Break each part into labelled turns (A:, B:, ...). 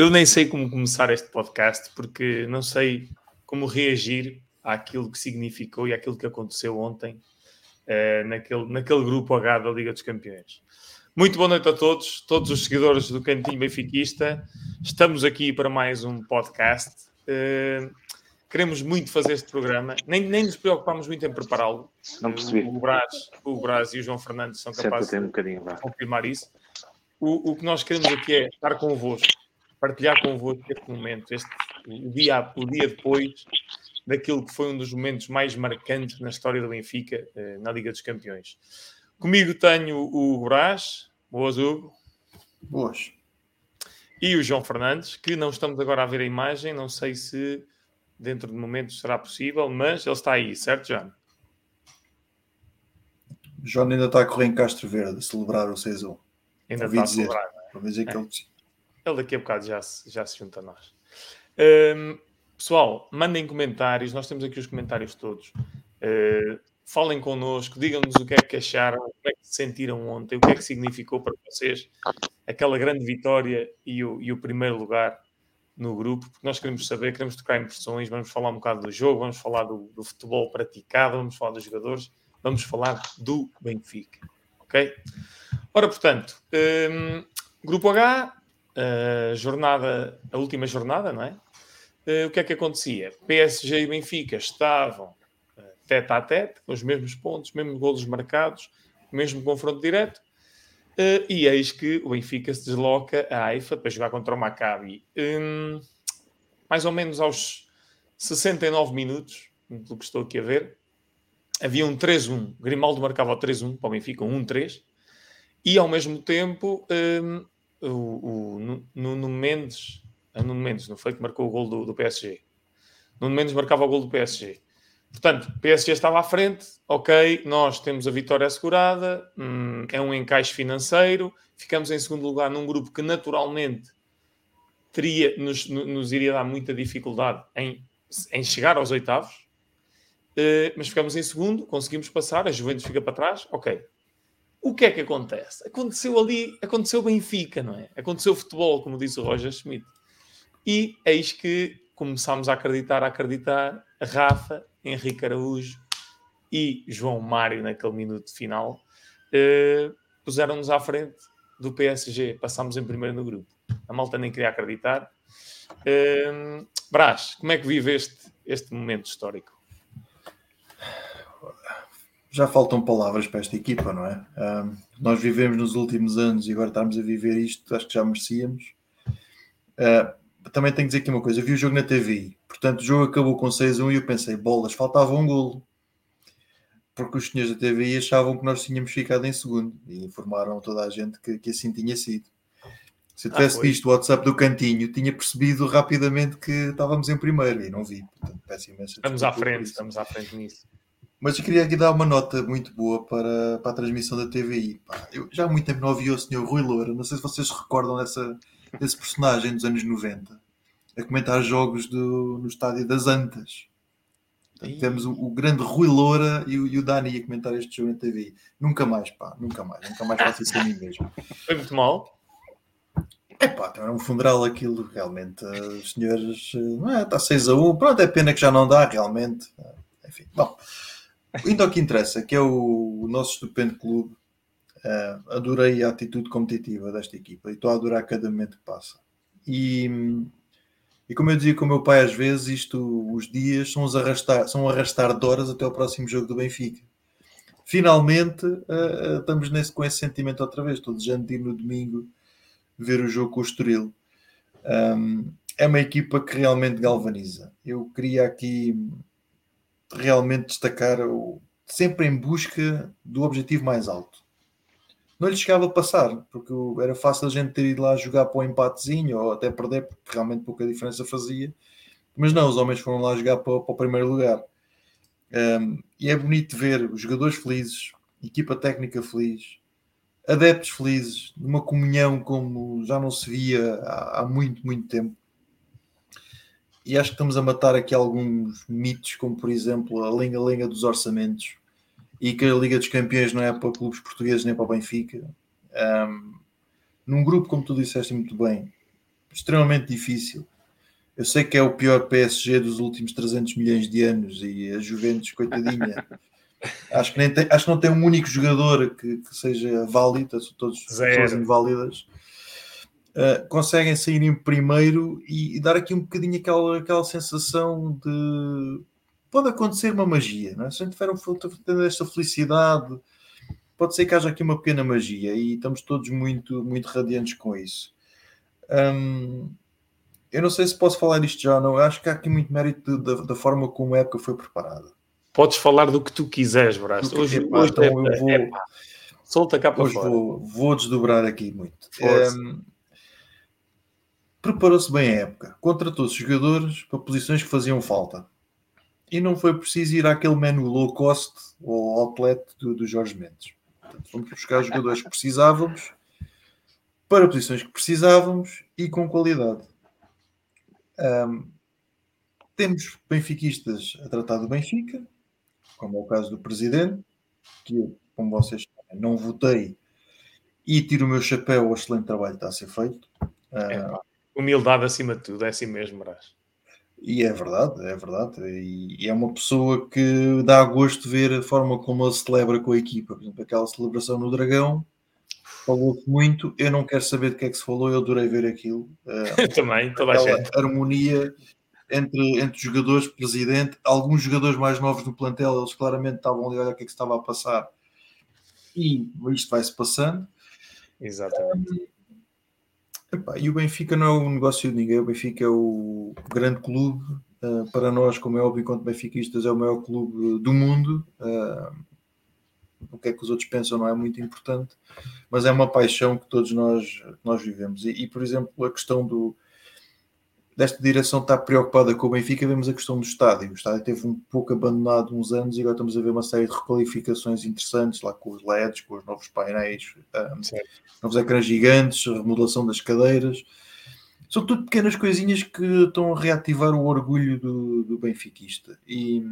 A: Eu, nem sei como começar este podcast porque não sei como reagir àquilo que significou e àquilo que aconteceu ontem uh, naquele, naquele grupo H da Liga dos Campeões. Muito boa noite a todos, todos os seguidores do Cantinho Benfiquista. Estamos aqui para mais um podcast. Uh, queremos muito fazer este programa, nem, nem nos preocupamos muito em prepará-lo.
B: Não percebi.
A: O Brás, o Brás e o João Fernandes são capazes
B: um
A: de confirmar isso. O, o que nós queremos aqui é estar convosco, partilhar convosco este momento, este, o, dia, o dia depois daquilo que foi um dos momentos mais marcantes na história do Benfica eh, na Liga dos Campeões. Comigo tenho o Brás, boas Hugo.
C: Boas.
A: E o João Fernandes, que não estamos agora a ver a imagem, não sei se dentro de momentos será possível, mas ele está aí, certo, João?
C: João ainda está a correr em Castro Verde a celebrar o 6-1.
A: Ainda está a celebrar.
C: Não é? dizer que
A: é.
C: ele...
A: ele daqui a bocado já se, já se junta a nós. Um, pessoal, mandem comentários, nós temos aqui os comentários todos. Uh, falem connosco, digam-nos o que é que acharam, como é que se sentiram ontem, o que é que significou para vocês aquela grande vitória e o, e o primeiro lugar no grupo, porque nós queremos saber, queremos tocar impressões, vamos falar um bocado do jogo, vamos falar do, do futebol praticado, vamos falar dos jogadores, vamos falar do Benfica. Ok? Ora, portanto, um, grupo H, a jornada, a última jornada, não é? Uh, o que é que acontecia? PSG e Benfica estavam tete a tete, com os mesmos pontos, mesmos golos marcados, mesmo confronto direto. Uh, e eis que o Benfica se desloca a Haifa para jogar contra o Maccabi. Um, mais ou menos aos 69 minutos, do que estou aqui a ver, havia um 3-1. Grimaldo marcava o 3-1 para o Benfica, um 1-3. E ao mesmo tempo, um, o, o Nuno Mendes, Nuno Mendes, não foi que marcou o gol do, do PSG. Nuno Mendes marcava o gol do PSG. Portanto, PSG estava à frente, ok, nós temos a vitória assegurada, hum, é um encaixe financeiro, ficamos em segundo lugar num grupo que naturalmente teria, nos, nos iria dar muita dificuldade em, em chegar aos oitavos, uh, mas ficamos em segundo, conseguimos passar, a Juventus fica para trás, ok. O que é que acontece? Aconteceu ali, aconteceu Benfica, não é? Aconteceu futebol, como disse o Roger Schmidt. E eis que começámos a acreditar, a acreditar, Rafa Henrique Araújo e João Mário naquele minuto final, uh, puseram-nos à frente do PSG. Passámos em primeiro no grupo. A malta nem queria acreditar. Uh, Brás, como é que vive este momento histórico?
C: Já faltam palavras para esta equipa, não é? Um, nós vivemos nos últimos anos e agora estamos a viver isto, acho que já merecíamos. Uh, também tenho que dizer aqui uma coisa: eu vi o jogo na TV, portanto, o jogo acabou com 6-1 e eu pensei, bolas, faltava um golo. Porque os senhores da TV achavam que nós tínhamos ficado em segundo e informaram toda a gente que, que assim tinha sido. Se eu ah, tivesse ah, visto o WhatsApp do cantinho, tinha percebido rapidamente que estávamos em primeiro e não vi. Portanto, peço imenso
A: estamos à frente, estamos à frente nisso.
C: Mas eu queria aqui dar uma nota muito boa para, para a transmissão da TVI. Pá, eu já há muito tempo não ouvi o senhor Rui Loura, não sei se vocês se recordam dessa, desse personagem dos anos 90 a comentar jogos do, no estádio das Antas. Portanto, temos o, o, grande Rui Loura e o, e o, Dani a comentar este jogo na TV. Nunca mais, pá, nunca mais, nunca mais faço isso a mim mesmo.
A: Foi muito mal.
C: É pá, era um funeral aquilo, realmente. Os senhores, não é, está 6 a 1, pronto, é pena que já não dá, realmente. Enfim, bom. Indo ao que interessa, que é o, nosso estupendo clube, uh, adorei a atitude competitiva desta equipa e estou a adorar cada momento que passa. E, e como eu dizia com o meu pai às vezes, isto, os dias são, os arrastar, são arrastar de horas até o próximo jogo do Benfica. Finalmente uh, estamos nesse, com esse sentimento outra vez. Estou desejando de ir no domingo ver o jogo com o Estoril. Um, é uma equipa que realmente galvaniza. Eu queria aqui realmente destacar o, sempre em busca do objetivo mais alto não lhe chegava a passar, porque era fácil a gente ter ido lá jogar para o um empatezinho ou até perder, porque realmente pouca diferença fazia. Mas não, os homens foram lá jogar para, para o primeiro lugar. Um, e é bonito ver os jogadores felizes, equipa técnica feliz, adeptos felizes, uma comunhão como já não se via há, há muito, muito tempo. E acho que estamos a matar aqui alguns mitos, como por exemplo a linha-linha dos orçamentos e que a Liga dos Campeões não é para clubes portugueses nem para o Benfica. Um, num grupo, como tu disseste muito bem, extremamente difícil. Eu sei que é o pior PSG dos últimos 300 milhões de anos e a Juventus, coitadinha, acho, que nem tem, acho que não tem um único jogador que, que seja válido, são todos pessoas inválidas. Uh, conseguem sair em primeiro e, e, dar aqui um bocadinho aquela, aquela sensação de pode acontecer uma magia, não é? se a gente tiver um, esta felicidade, pode ser que haja aqui uma pequena magia e estamos todos muito, muito radiantes com isso. Um, eu não sei se posso falar isto já, não. Eu acho que há aqui muito mérito da, da forma como a época foi preparada.
A: Podes falar do que tu quiseres, Brás. Hoje, epá, hoje então é, eu vou. Epá. Solta cá para
C: hoje
A: fora.
C: Vou, vou desdobrar aqui muito. Um, Preparou-se bem a época. Contratou-se jogadores para posições que faziam falta. E não foi preciso ir àquele menu low cost ou outlet do, do Jorge Mendes. Portanto, fomos buscar jogadores que precisávamos para posições que precisávamos e com qualidade. Um, temos benfiquistas a tratar do Benfica, como é o caso do presidente, que eu, como vocês sabem, não votei e tiro o meu chapéu ao excelente trabalho que está a ser feito.
A: É, humildade acima de tudo, é assim mesmo, Brás.
C: E é verdade, é verdade. E, é uma pessoa que dá gosto de ver a forma como ele celebra com a equipa. Por exemplo, aquela celebração no Dragão, falou-se muito. Eu não quero saber de que é que se falou, eu adorei ver aquilo.
A: Uh, Também, toda a gente.
C: harmonia entre, entre jogadores, presidente, alguns jogadores mais novos do plantel, eles claramente estavam ali a olhar o que é que se estava a passar. E isto vai-se passando.
A: Exatamente. Um,
C: epá, e o Benfica não é o negócio de ninguém, o Benfica é o grande clube. Uh, para nós, como é óbvio, enquanto benfiquistas, é o maior clube do mundo. Uh, o que é que os outros pensam não é muito importante, mas é uma paixão que todos nós, nós vivemos. E, e, por exemplo, a questão do desta direção estar preocupada com o Benfica, vemos a questão do estádio. O estádio teve um pouco abandonado uns anos e agora estamos a ver uma série de requalificações interessantes lá com os LEDs, com os novos painéis, um, novos ecrãs gigantes, a remodelação das cadeiras. São tudo pequenas coisinhas que estão a reativar o orgulho do, do benfiquista. E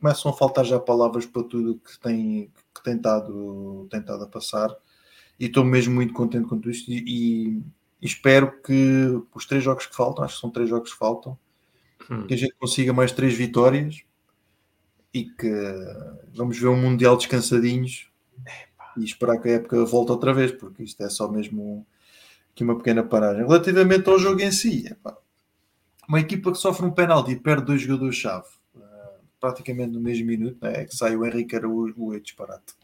C: começam a faltar já palavras para tudo que tem, que tem, estado, tem estado a passar. E estou mesmo muito contente com tudo isto. E, e, espero que os três jogos que faltam, acho que são três jogos que faltam, hum. que a gente consiga mais três vitórias e que vamos ver um Mundial descansadinhos e esperar que a época volte outra vez, porque isto é só mesmo aqui uma pequena paragem. Relativamente ao jogo em si, uma equipa que sofre um penalti e perde dois jogadores-chave praticamente no mesmo minuto, né? é que sai o Henrique Araújo, o disparate.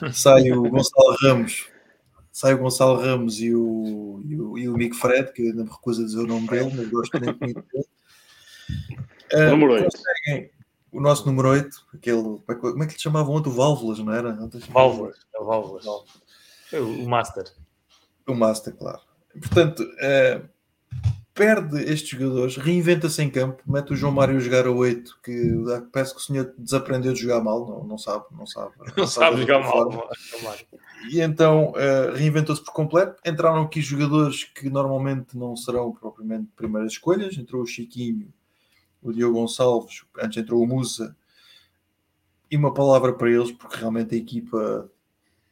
C: Sai o Gonçalo Ramos, sai o Gonçalo Ramos e o, e o, e o Mick Fred, que ainda me recuso a dizer o nome dele, mas gosto muito dele. Uh, número 8. O nosso número 8, aquele, como é que lhe chamavam ontem? O Válvulas, não era?
A: Válvulas, é o Válvulas. É o Master.
C: O Master, claro. Portanto, uh, perde estes jogadores, reinventa-se em campo, mete o João Mário a jogar a 8, que parece que o senhor desaprendeu de jogar mal, não, não sabe, não sabe.
A: Não, não sabe, jogar mal.
C: E então uh, reinventou-se por completo. Entraram aqui jogadores que normalmente não serão propriamente primeiras escolhas. Entrou o Chiquinho, o Diogo Gonçalves, antes entrou o Musa. E uma palavra para eles, porque realmente a equipa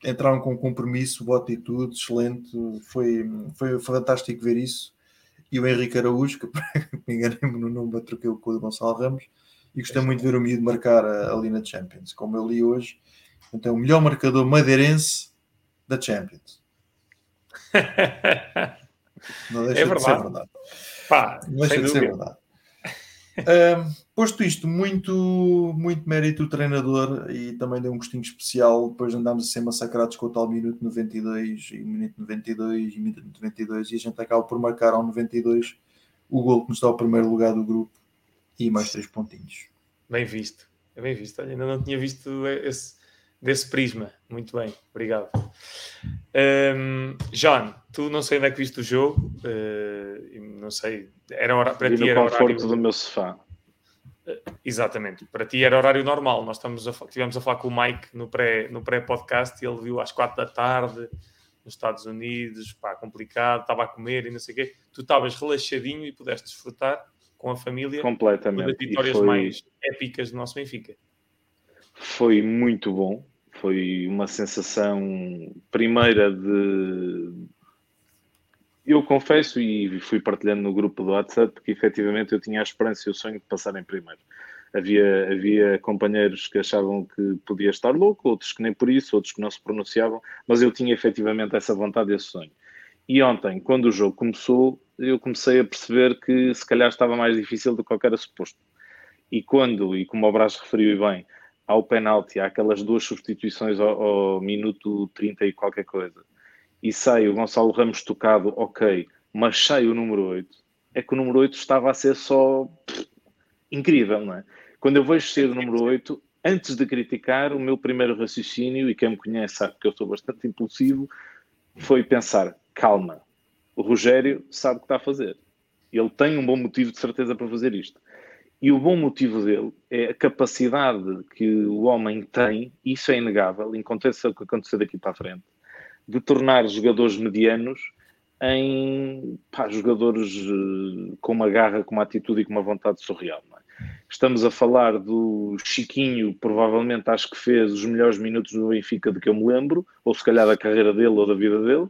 C: entraram com compromisso, boa atitude, excelente. Foi, foi fantástico ver isso e o Henrique Araújo, que me enganei-me no número, troquei com o Gonçalo Ramos, e gostei muito de ver o miúdo marcar ali na Champions, como eu li hoje. Então, o melhor marcador madeirense da Champions. Não deixa é de ser verdade.
A: Pá,
C: Não deixa de ser verdade. Um, posto isto, muito, muito mérito do treinador e também deu um gostinho especial. Depois andámos a ser massacrados com o tal minuto 92 e minuto 92 e minuto 92 e a gente acaba por marcar ao 92 o gol que nos dá o primeiro lugar do grupo e mais três pontinhos.
A: Bem visto, é bem visto. Olha, ainda não tinha visto esse, desse prisma. Muito bem, obrigado. Um, John, tu não sei onde é que viste o jogo, uh, não sei, era hora, para
B: e
A: ti era
B: conforto horário... do meu sofá.
A: Uh, exatamente, para ti era horário normal. Nós estamos a, tivemos a falar com o Mike no pré-podcast no pré -podcast, e ele viu às quatro da tarde nos Estados Unidos, pá, complicado, estava a comer e não sei o quê. Tu estavas relaxadinho e pudeste desfrutar com a família
B: completamente
A: das vitórias foi... mais épicas do nosso Benfica.
B: Foi muito bom, Foi uma sensação primeira de. Eu confesso e fui partilhando no grupo do WhatsApp que efetivamente eu tinha a esperança e o sonho de passar em primeiro. Havia, havia companheiros que achavam que podia estar louco, outros que nem por isso, outros que não se pronunciavam, mas eu tinha efetivamente essa vontade e esse sonho. E ontem, quando o jogo começou, eu comecei a perceber que se calhar estava mais difícil do que qualquer suposto. E quando, e como o Brás referiu bem, ao penalti, há aquelas duas substituições ao, ao, minuto 30 e qualquer coisa, e sai o Gonçalo Ramos tocado, ok, mas sai o número 8, é que o número 8 estava a ser só pff, incrível, não é? Quando eu vejo ser o número 8, antes de criticar, o meu primeiro raciocínio, e quem me conhece sabe que eu sou bastante impulsivo, foi pensar: calma, o Rogério sabe o que está a fazer. Ele tem um bom motivo de certeza para fazer isto. E o bom motivo dele é a capacidade que o homem tem, isso é inegável, aconteça o que acontecer daqui para a frente, de tornar jogadores medianos em pá, jogadores uh, com uma garra, com uma atitude e com uma vontade surreal. É? Estamos a falar do Chiquinho, provavelmente acho que fez os melhores minutos do Benfica de que eu me lembro, ou se calhar da carreira dele ou da vida dele.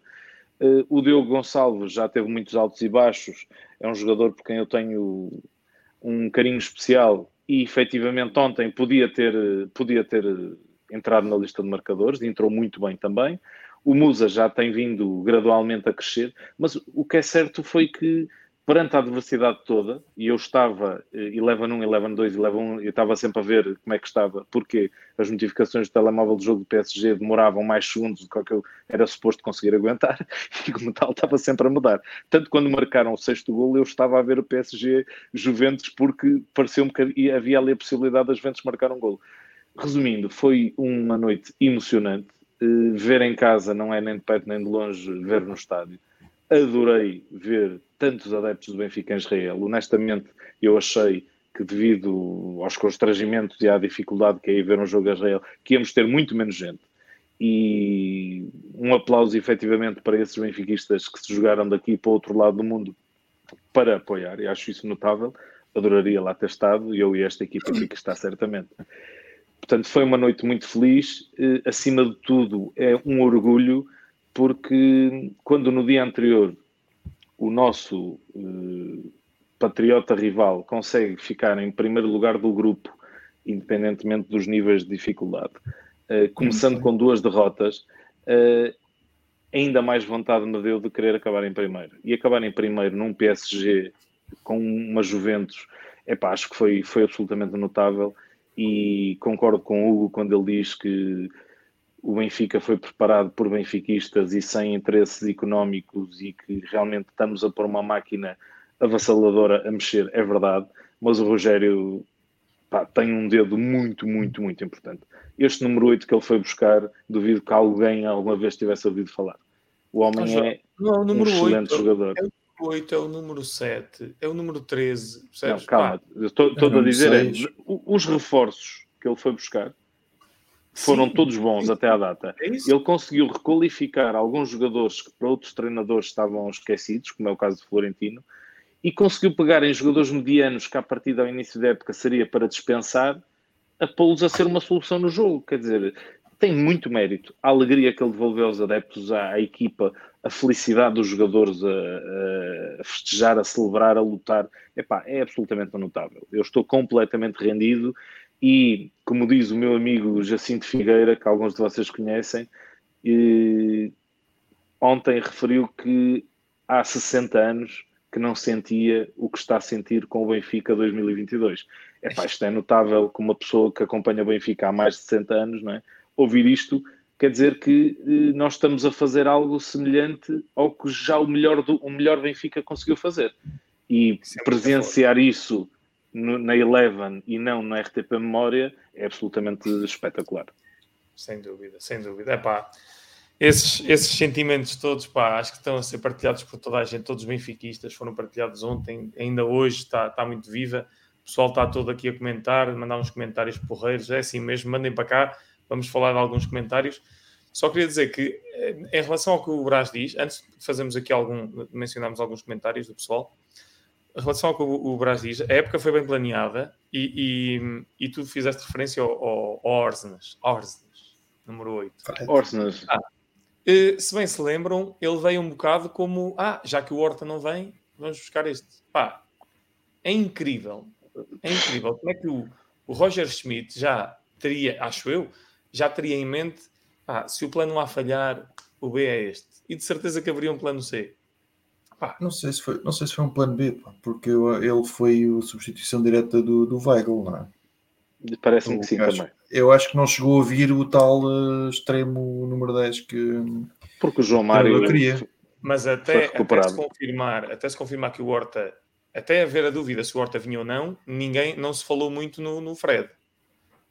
B: Uh, o Diogo Gonçalves já teve muitos altos e baixos, é um jogador por quem eu tenho um carinho especial e efetivamente ontem podia ter, podia ter entrado na lista de marcadores, entrou muito bem também. O Musa já tem vindo gradualmente a crescer, mas o que é certo foi que perante a adversidade toda, e eu estava, Eleven 1, Eleven 2, Eleven 1, eu estava sempre a ver como é que estava, porque as notificações do telemóvel do jogo do PSG demoravam mais segundos do que eu era suposto conseguir aguentar, e como tal estava sempre a mudar. Tanto quando marcaram o sexto gol, eu estava a ver o PSG Juventus, porque pareceu-me que havia ali a possibilidade das Juventus marcar um gol. Resumindo, foi uma noite emocionante. Uh, ver em casa não é nem de perto nem de longe ver no estádio adorei ver tantos adeptos do Benfica em Israel. Honestamente, eu achei que devido aos constrangimentos e à dificuldade que é ver um jogo em Israel, que íamos ter muito menos gente. E um aplauso efetivamente para esses benfiquistas que se jogaram daqui para o outro lado do mundo para apoiar, e acho isso notável. Adoraria lá ter estado, eu e esta equipa aqui que está certamente. Portanto, foi uma noite muito feliz. Eh, acima de tudo, é um orgulho porque quando no dia anterior o nosso uh, patriota rival consegue ficar em primeiro lugar do grupo, independentemente dos níveis de dificuldade, uh, começando com duas derrotas, uh, ainda mais vontade me deu de querer acabar em primeiro. E acabar em primeiro num PSG com uma Juventus, epá, acho que foi, foi absolutamente notável e concordo com o Hugo quando ele diz que o Benfica foi preparado por benfiquistas e sem interesses económicos e que realmente estamos a pôr uma máquina avassaladora a mexer, é verdade, mas o Rogério pá, tem um dedo muito, muito, muito importante. Este número 8 que ele foi buscar, duvido que alguém alguma vez tivesse ouvido falar. O homem é não, o um excelente 8, jogador.
A: É o número 8, é o número 7, é o número 13, percebes?
B: Não, calma, estou, estou a dizer, é, os reforços que ele foi buscar foram Sim, todos bons até à data. É ele conseguiu requalificar alguns jogadores que para outros treinadores estavam esquecidos, como é o caso de Florentino, e conseguiu pegar em jogadores medianos que a partir do início da época seria para dispensar, a pô-los a ser uma solução no jogo. Quer dizer, tem muito mérito. A alegria que ele devolveu aos adeptos, à, à equipa, a felicidade dos jogadores a, a, festejar, a celebrar, a lutar, epá, é absolutamente notável. Eu estou completamente rendido e, como diz o meu amigo Jacinto Figueira, que alguns de vocês conhecem, e, ontem referiu que há 60 anos que não sentia o que está a sentir com o Benfica 2022. É pá, isto é notável como uma pessoa que acompanha o Benfica há mais de 60 anos, não é? Ouvir isto quer dizer que eh, nós estamos a fazer algo semelhante ao que já o melhor, do, o melhor Benfica conseguiu fazer. E presenciar isso no, na Eleven e não na RTP Memória é absolutamente espetacular.
A: Sem dúvida, sem dúvida. É pá, esses, esses sentimentos todos, pá, acho que estão a ser partilhados por toda a gente, todos os benfiquistas foram partilhados ontem, ainda hoje está, está muito viva. O pessoal está todo aqui a comentar, mandar uns comentários porreiros, é assim mesmo, mandem para cá, vamos falar de alguns comentários. Só queria dizer que, eh, em relação ao que o Brás diz, antes de fazermos aqui algum, mencionarmos alguns comentários do pessoal, em relação ao que o, Brás diz, a época foi bem planeada e, e, e tu fizeste referência ao, ao, ao Orsnes, Orsnes número 8.
B: Orsnes.
A: Ah, eh, se bem se lembram, ele veio um bocado como: ah, já que o Horta não vem, vamos buscar este. Pá, é incrível. É incrível. Como é que o, o Roger Schmidt já teria, acho eu, já teria em mente: ah, se o plano A falhar, o B é este. E de certeza que haveria um plano C.
C: Pá. Não, sei se foi, não sei se foi um plano B, pá, porque ele foi a substituição direta do, do Weigl, não é?
B: Parece-me que sim
C: acho,
B: também.
C: Eu acho que não chegou a vir o tal uh, extremo número 10 que.
B: Porque o João Mário
C: queria.
A: Mas até, até, se confirmar, até se confirmar que o Horta, até haver a dúvida se o Horta vinha ou não, ninguém não se falou muito no, no Fred. Ou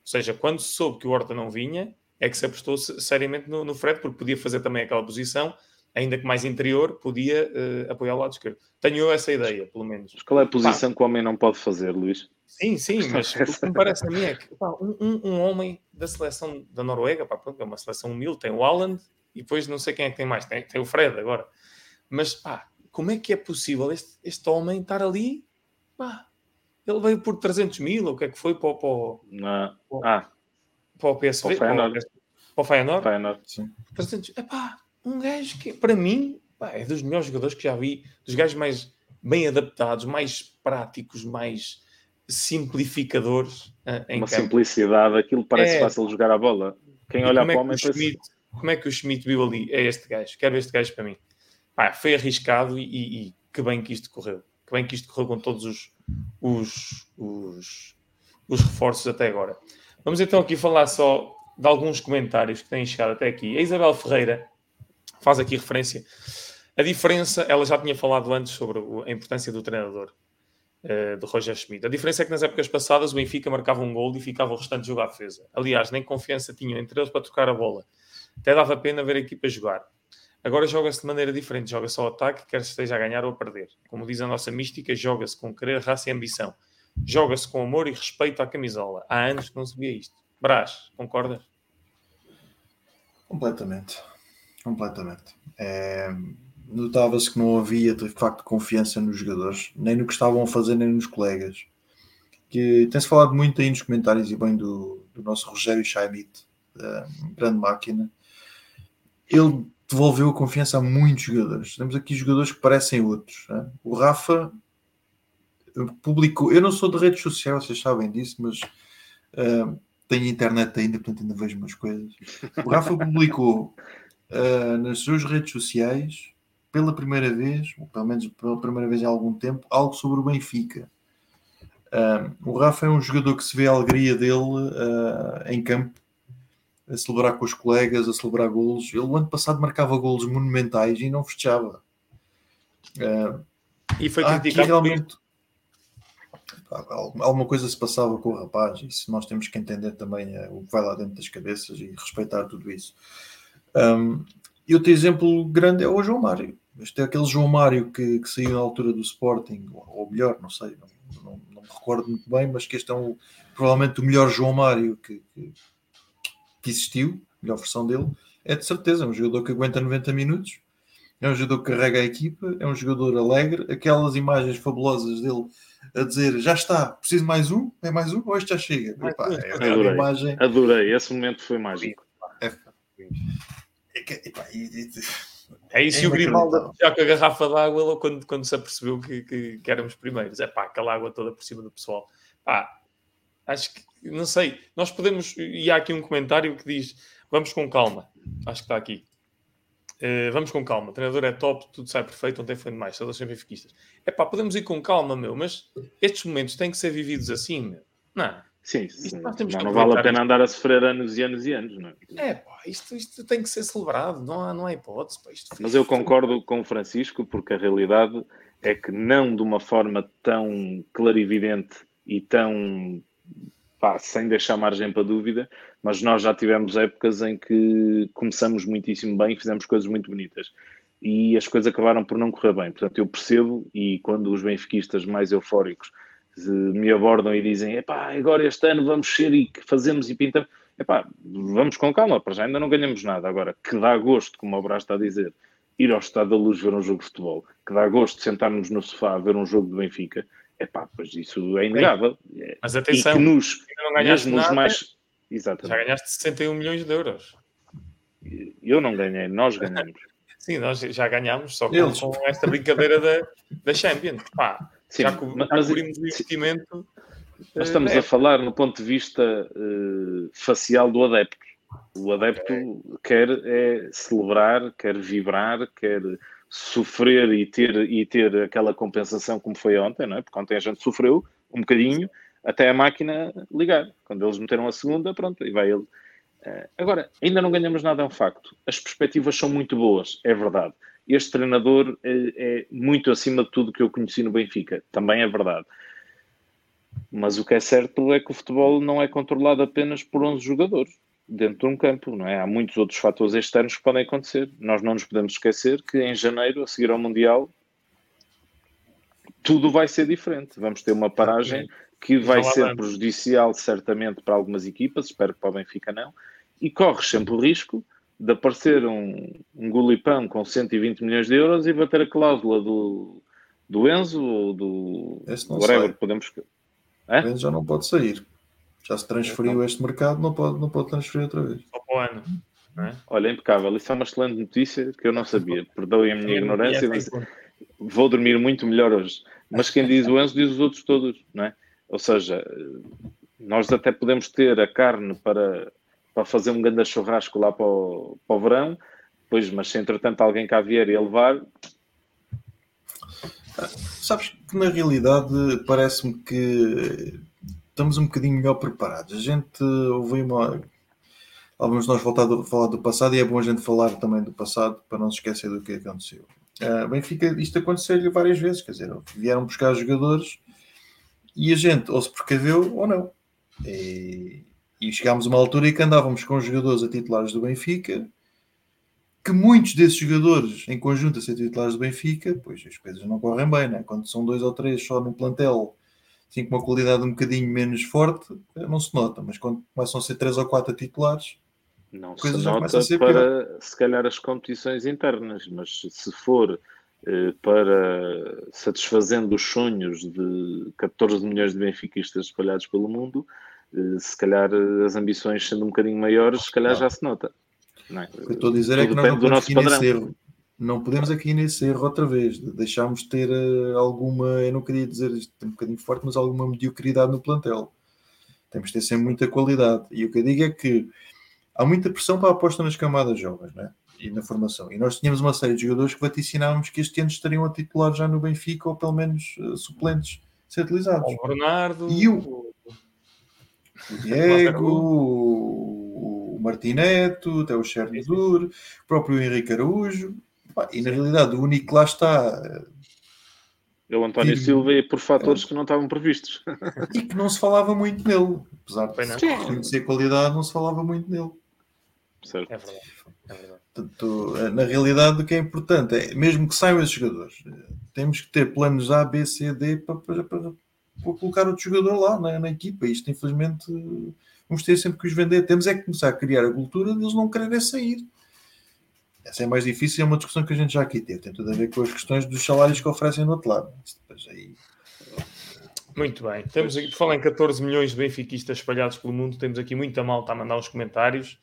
A: seja, quando se soube que o Horta não vinha, é que se apostou seriamente no, no Fred, porque podia fazer também aquela posição ainda que mais interior, podia uh, apoiar o lado esquerdo. Tenho essa ideia, pelo menos.
B: Mas qual é a posição pá. que o homem não pode fazer, Luís?
A: Sim, sim, mas o que me parece a mim é que pá, um, um, homem da seleção da Noruega, pá, é uma seleção humilde, tem o Haaland e depois não sei quem é que tem mais, tem, tem o Fred agora. Mas pá, como é que é possível este, este homem estar ali? Pá, ele veio por 300 mil, ou o que é que foi para, para,
B: para, ah.
A: para o PSV? Para o Feyenoord. Para o Feyenoord?
B: Feyenoord. Sim.
A: 300, epá, um gajo que, para mim, é dos melhores jogadores que já vi, dos gajos mais bem adaptados, mais práticos, mais simplificadores. Uh,
B: Uma campo. simplicidade, aquilo parece é... fácil jogar a bola. Quem olha para
A: é
B: o homem
A: Schmidt, Como é que o Schmidt viu ali? É este gajo, quero este gajo para mim. Foi arriscado e, e, que bem que isto correu. Que bem que isto correu com todos os, os, os, os reforços até agora. Vamos então aqui falar só de alguns comentários que têm chegado até aqui. A Isabel Ferreira faz aqui referência. A diferença, ela já tinha falado antes sobre a importância do treinador, uh, do Roger Schmidt. A diferença é que nas épocas passadas o Benfica marcava um gol e ficava o restante jogo à defesa. Aliás, nem confiança tinham entre eles para trocar a bola. Até dava pena ver a equipa jogar. Agora joga-se de maneira diferente, joga só ataque, quer esteja a ganhar ou a perder. Como diz a nossa mística, joga-se com querer, raça e ambição. Joga-se com amor e respeito à camisola. Há anos que não se via isto. Brás, concordas?
C: Completamente. Completamente. É, Notava-se que não havia de facto confiança nos jogadores, nem no que estavam a fazer, nem nos colegas. Que tem-se falado muito aí nos comentários e bem do, do nosso Rogério Scheidt, grande máquina. Ele devolveu a confiança a muitos jogadores. Temos aqui jogadores que parecem outros. Né? O Rafa publicou. Eu não sou de redes sociais, vocês sabem disso, mas uh, tenho internet ainda, portanto ainda vejo umas coisas. O Rafa publicou uh, nas suas redes sociais, pela primeira vez, ou pelo menos pela primeira vez em algum tempo, algo sobre o Benfica. Uh, o Rafa é um jogador que se vê a alegria dele uh, em campo, a celebrar com os colegas, a celebrar golos. Ele, o ano passado, marcava golos monumentais e não festejava. Uh,
A: e foi criticado.
C: realmente alguma coisa se passava com o rapaz, isso nós temos que entender também o que vai lá dentro das cabeças e respeitar tudo isso. Um, e outro exemplo grande é o João Mário. Este é aquele João Mário que, que saiu na altura do Sporting, ou melhor, não sei, não, não, não, me recordo muito bem, mas que este é um, provavelmente o melhor João Mário que, que, que existiu, a melhor versão dele. É de certeza, é um jogador que aguenta 90 minutos, é um jogador que carrega a equipa, é um jogador alegre. Aquelas imagens fabulosas dele a dizer já está, preciso mais um, é mais um, ou este já chega. Epá,
B: é, adorei, imagem... adorei, esse momento foi mágico. É,
A: é isso, é e o Grimaldo já com a garrafa d'água quando, quando se apercebeu que, que, que, éramos primeiros. É pá, aquela água toda por cima do pessoal. Pá, acho que, não sei, nós podemos. E há aqui um comentário que diz: vamos com calma. Acho que está aqui. Uh, vamos com calma. O treinador é top, tudo sai perfeito, não tem foi demais. Todos sempre benfiquistas. É pá, podemos ir com calma, meu, mas estes momentos têm que ser vividos assim, meu. Não.
B: Sim, sim. Não, não vale a pena andar a sofrer anos e anos e anos, não
A: é? É, pá, isto, isto tem que ser celebrado, não há, não há hipótese. Pá,
B: Mas eu concordo com o Francisco, porque a realidade é que não de uma forma tão clarividente e tão pá, sem deixar margem para dúvida, mas nós já tivemos épocas em que começamos muitíssimo bem e fizemos coisas muito bonitas. E as coisas acabaram por não correr bem. Portanto, eu percebo, e quando os benfiquistas mais eufóricos me abordam e dizem, epá, agora este ano vamos ser e fazemos e pintamos. Epá, vamos com calma, para já ainda não ganhamos nada. Agora, que dá gosto, como o Brás está a dizer, ir ao Estado da Luz ver um jogo de futebol, que dá gosto sentarmos no sofá a ver um jogo de Benfica, epá, pois isso é inegável.
A: Mas atenção,
B: e que nos,
A: não ganhaste nada, mais... Exatamente. já ganhaste 61 milhões de euros.
B: Eu não ganhei, nós ganhamos.
A: Sim, nós já ganhámos, só com, com esta brincadeira da, da Champions. Pá, Sim, já, co mas, cobrimos o investimento.
B: Nós estamos a falar no ponto de vista uh, facial do adepto. O adepto okay. quer é celebrar, quer vibrar, quer sofrer e ter, e ter aquela compensação como foi ontem, não é? Porque ontem a gente sofreu um bocadinho até a máquina ligar. Quando eles meteram a segunda, pronto, e vai ele. Uh, agora, ainda não ganhamos nada, é um facto. As perspectivas são muito boas, é verdade. Este treinador é, é muito acima de tudo que eu conheci no Benfica, também é verdade. Mas o que é certo é que o futebol não é controlado apenas por 11 jogadores dentro de um campo, não é? Há muitos outros fatores externos que podem acontecer. Nós não nos podemos esquecer que em janeiro, a seguir ao Mundial, tudo vai ser diferente. Vamos ter uma paragem que vai ser prejudicial, certamente, para algumas equipas, espero que para o Benfica não, e corres sempre o risco de aparecer um, um gulipão com 120 milhões de euros e bater a cláusula do, do Enzo ou do whatever, podemos...
C: É? O Enzo já não pode sair. Já se transferiu então, este mercado, não pode, não pode transferir outra vez.
A: Só para o ano.
B: É? Olha, impecável. Isso é uma excelente notícia que eu não sabia. Perdoem a minha ignorância, mas vou dormir muito melhor hoje. Mas quem diz o Enzo diz os outros todos, não é? Ou seja, nós até podemos ter a carne para, para fazer um grande churrasco lá para o, para o verão, pois, mas se entretanto alguém cá vier e levar.
C: Sabes que na realidade parece-me que estamos um bocadinho melhor preparados. A gente ouviu uma. Alguns de nós voltado a falar do passado e é bom a gente falar também do passado para não se esquecer do que aconteceu. Uh, Benfica, isto aconteceu-lhe várias vezes, quer dizer, vieram buscar jogadores e a gente ou se precaveu ou não. E, e chegámos a uma altura em que andávamos com jogadores a titulares do Benfica, que muitos desses jogadores em conjunto a ser titulares do Benfica, pois as coisas não correm bem, né? quando são dois ou três só no plantel assim com uma qualidade um bocadinho menos forte, não se nota, mas quando começam a ser três ou quatro titulares,
B: não se nota para, pior. se calhar, as competições internas, mas se for eh, para satisfazendo os sonhos de 14 milhões de benfiquistas espalhados pelo mundo, eh, se calhar as ambições sendo um bocadinho maiores, se calhar não. já se nota.
C: Não é? O que eu estou a dizer Tudo é que nós não podemos aqui nesse erro. Não podemos aqui nesse erro outra vez, deixámos de ter uh, alguma, eu não queria dizer isto um bocadinho forte, mas alguma mediocridade no plantel. Temos de ter sempre muita qualidade. E o que eu digo é que há muita pressão para a aposta nas camadas jovens, né? E na formação. E nós tínhamos uma série de jogadores que vaticinávamos que este ano estariam a titular já no Benfica ou pelo menos uh, suplentes ser utilizados.
A: O Bernardo,
C: e o, o Diego, o, o Martineto, até o Chernidur, o próprio Henrique Araújo. E na realidade, o único que lá está.
B: É o António Silva e por fatores é. que não estavam previstos.
C: E que não se falava muito nele. Apesar de conhecer qualidade, não se falava muito nele.
B: Certo. É verdade. É
C: verdade. Portanto, na realidade, o que é importante é, mesmo que saiam esses jogadores, temos que ter planos A, B, C, D para, para, para, para colocar outro jogador lá na, na, equipa. Isto, infelizmente, vamos ter sempre que os vender. Temos é que começar a criar a cultura de eles não quererem sair. Essa é mais difícil, é uma discussão que a gente já aqui teve. Tem tudo a ver com as questões dos salários que oferecem do outro lado. Aí...
A: Muito bem. Temos aqui, por falar em 14 milhões de benfiquistas espalhados pelo mundo, temos aqui muita malta a mandar os comentários.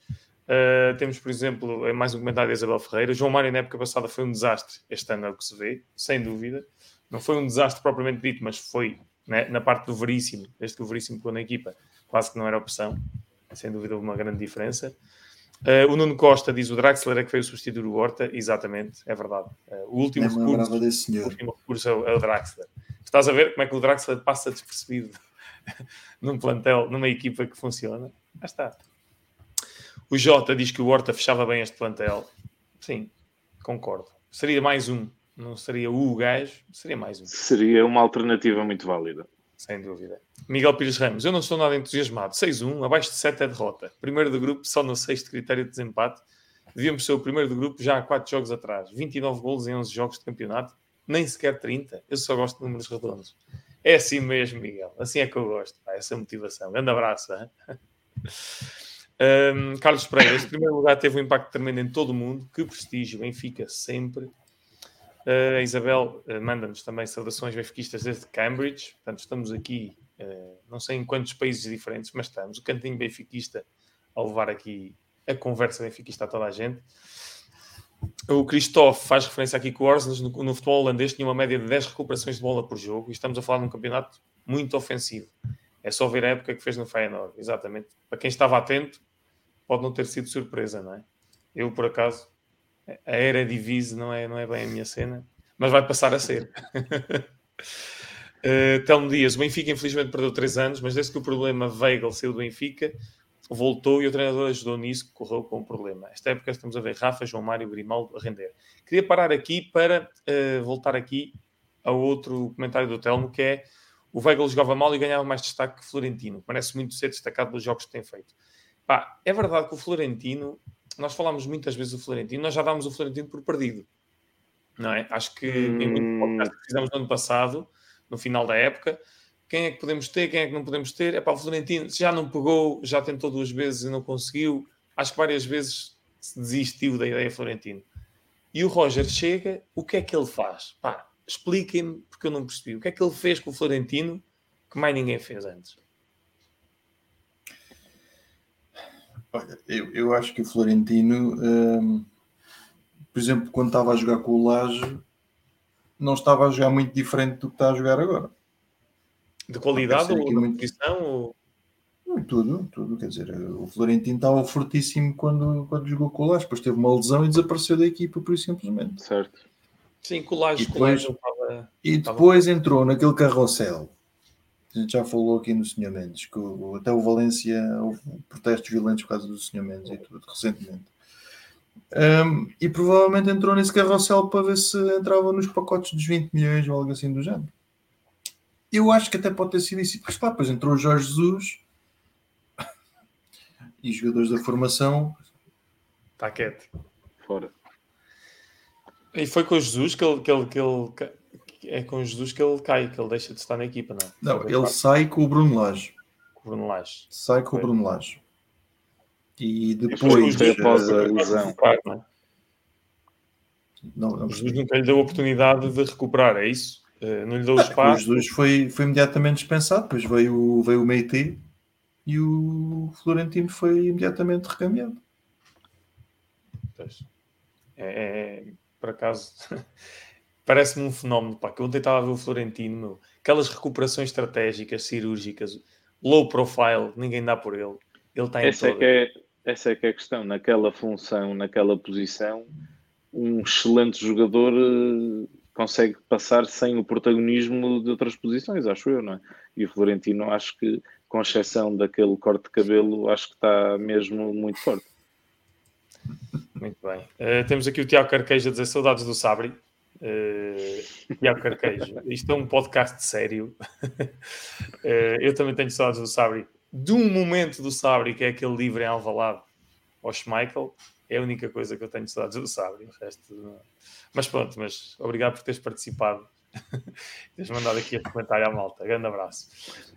A: Uh, temos, por exemplo, mais um comentário de Isabel Ferreira. João Mário, na época passada, foi um desastre. Este ano é o que se vê, sem dúvida. Não foi um desastre propriamente dito, mas foi né, na parte do Veríssimo, desde que o Veríssimo ficou na equipa, quase que não era opção. Sem dúvida, uma grande diferença. Uh, o Nuno Costa diz o Draxler é que veio substituir o Horta, exatamente, é verdade. Uh, o último recurso,
C: desse
A: o último recurso é o, é o Draxler. Estás a ver como é que o Draxler passa despercebido num plantel, numa equipa que funciona? Já está. O Jota diz que o Horta fechava bem este plantel. Sim, concordo. Seria mais um, não seria o gajo, seria mais um.
B: Seria uma alternativa muito válida.
A: Sem dúvida. Miguel Pires Ramos, eu não estou nada entusiasmado. 6-1, abaixo de 7 é derrota. Primeiro do grupo, só no sexto critério de desempate. Devíamos ser o primeiro do grupo já há 4 jogos atrás. 29 golos em 11 jogos de campeonato. Nem sequer 30. Eu só gosto de números redondos. É assim mesmo, Miguel. Assim é que eu gosto. Pá, essa motivação. Grande abraço. um, Carlos Pereira, este primeiro lugar teve um impacto tremendo em todo o mundo. Que prestígio. Benfica sempre. Uh, a Isabel uh, manda-nos também saudações benfiquistas desde Cambridge. Portanto, estamos aqui, uh, não sei em quantos países diferentes, mas estamos. O cantinho benfiquista a levar aqui a conversa Benfica está toda a gente. O Christophe faz referência aqui que o Orsens no, no, futebol holandês tinha uma média de 10 recuperações de bola por jogo e estamos a falar de um campeonato muito ofensivo. É só ver a época que fez no Feyenoord, exatamente. Para quem estava atento, pode não ter sido surpresa, não é? Eu, por acaso, a era divise não é, não é bem a minha cena, mas vai passar a ser. uh, Telmo Dias, o Benfica infelizmente perdeu 3 anos, mas desde que o problema Weigl saiu do Benfica, voltou e o treinador ajudou nisso, correu com o problema. Esta época estamos a ver Rafa, João Mário e Grimaldo a render. Queria parar aqui para uh, voltar aqui a outro comentário do Telmo, que é o Weigl jogava mal e ganhava mais destaque que Florentino. Parece muito ser destacado pelos jogos que tem feito. Pá, é verdade que o Florentino, nós falámos muitas vezes do Florentino, nós já dámos o Florentino por perdido. Não é? Acho que hum... em muito podcast que fizemos no ano passado, no final da época, quem é que podemos ter, quem é que não podemos ter? É para o Florentino, já não pegou, já tentou duas vezes e não conseguiu. Acho que várias vezes se desistiu da ideia Florentino. E o Roger chega, o que é que ele faz? Pá, expliquem-me, porque eu não percebi. O que é que ele fez com o Florentino que mais ninguém fez antes?
C: Eu, eu acho que o Florentino, hum, por exemplo, quando estava a jogar com o Laje, não estava a jogar muito diferente do que está a jogar agora.
A: De qualidade ou de muito... posição? Ou...
C: Tudo, tudo. Quer dizer, o Florentino estava fortíssimo quando, quando jogou com o Laje, depois teve uma lesão e desapareceu da equipa, por isso simplesmente.
B: Certo.
A: Sim, com o Laje, e depois,
C: estava, e depois entrou naquele carrossel a gente já falou aqui no Sr. Mendes, que o, até o Valência houve protestos violentos por causa do Sr. Mendes e tudo, recentemente. Um, e provavelmente entrou nesse carrossel para ver se entrava nos pacotes dos 20 milhões ou algo assim do género. Eu acho que até pode ter sido isso. Mas pá, depois entrou o Jorge Jesus e os jogadores da formação.
A: Está quieto.
B: Fora.
A: E foi com o Jesus que ele, que ele, que ele é com Jesus que ele cai, que ele deixa de estar na equipa, não é?
C: Não, ele sai com o Bruno Lage.
A: Com o Bruno Lage.
C: Sai com foi. o Bruno Lage. E depois.
B: Foi após a lesão.
A: Não, não, não Jesus nunca lhe deu a oportunidade de recuperar, é isso? Uh, não lhe deu o espaço.
C: O Jesus foi, foi imediatamente dispensado, depois veio, veio o Meite e o Florentino foi imediatamente recambiado.
A: Pois. É, é, por acaso parece-me um fenómeno, pá, que ontem estava a ver o Florentino, meu, aquelas recuperações estratégicas, cirúrgicas, low profile, ninguém dá por ele. Ele está em
B: essa, é que é, essa é que é a questão, naquela função, naquela posição, um excelente jogador uh, consegue passar sem o protagonismo de outras posições, acho eu, não é? E o Florentino, acho que, com exceção daquele corte de cabelo, acho que está mesmo muito forte.
A: Muito bem. Uh, temos aqui o Tiago Carqueja a dizer saudades do Sabri. Uh, Tiago Carquejo, isto é um podcast sério. uh, eu também tenho saudades do Sabri. De um momento do Sabri, que é aquele livro em Alvalade ao Schmeichel, é a única coisa que eu tenho saudades do Sabri. Resto. Mas pronto, mas obrigado por teres participado. Teres mandado aqui a comentário à malta. Grande abraço.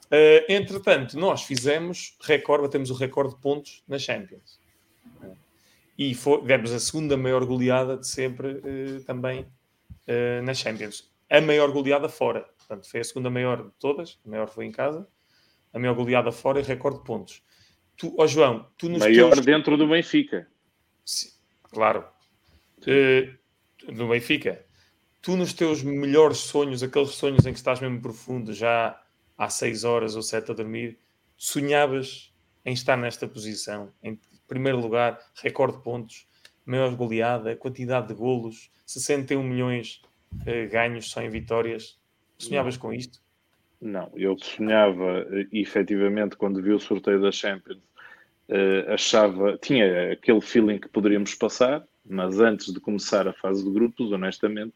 A: Uh, entretanto, nós fizemos recorde, batemos o recorde de pontos na Champions. E foi, demos a segunda maior goleada de sempre também uh, na Champions. A maior goleada fora. Portanto, foi a segunda maior de todas. A maior foi em casa. A maior goleada fora e recorde de pontos. Tu, oh João, tu
B: nos Maior teus... dentro do Benfica.
A: Sim, claro. Uh, do Benfica. Tu nos teus melhores sonhos, aqueles sonhos em que estás mesmo profundo, já há seis horas ou sete a dormir, sonhavas em estar nesta posição, em primeiro lugar, recorde de pontos, maior goleada, quantidade de golos, 61 milhões uh, ganhos só em vitórias. Sonhavas com isto?
B: Não, eu sonhava uh, efetivamente quando vi o sorteio da Champions, uh, achava, tinha aquele feeling que poderíamos passar, mas antes de começar a fase de grupos, honestamente,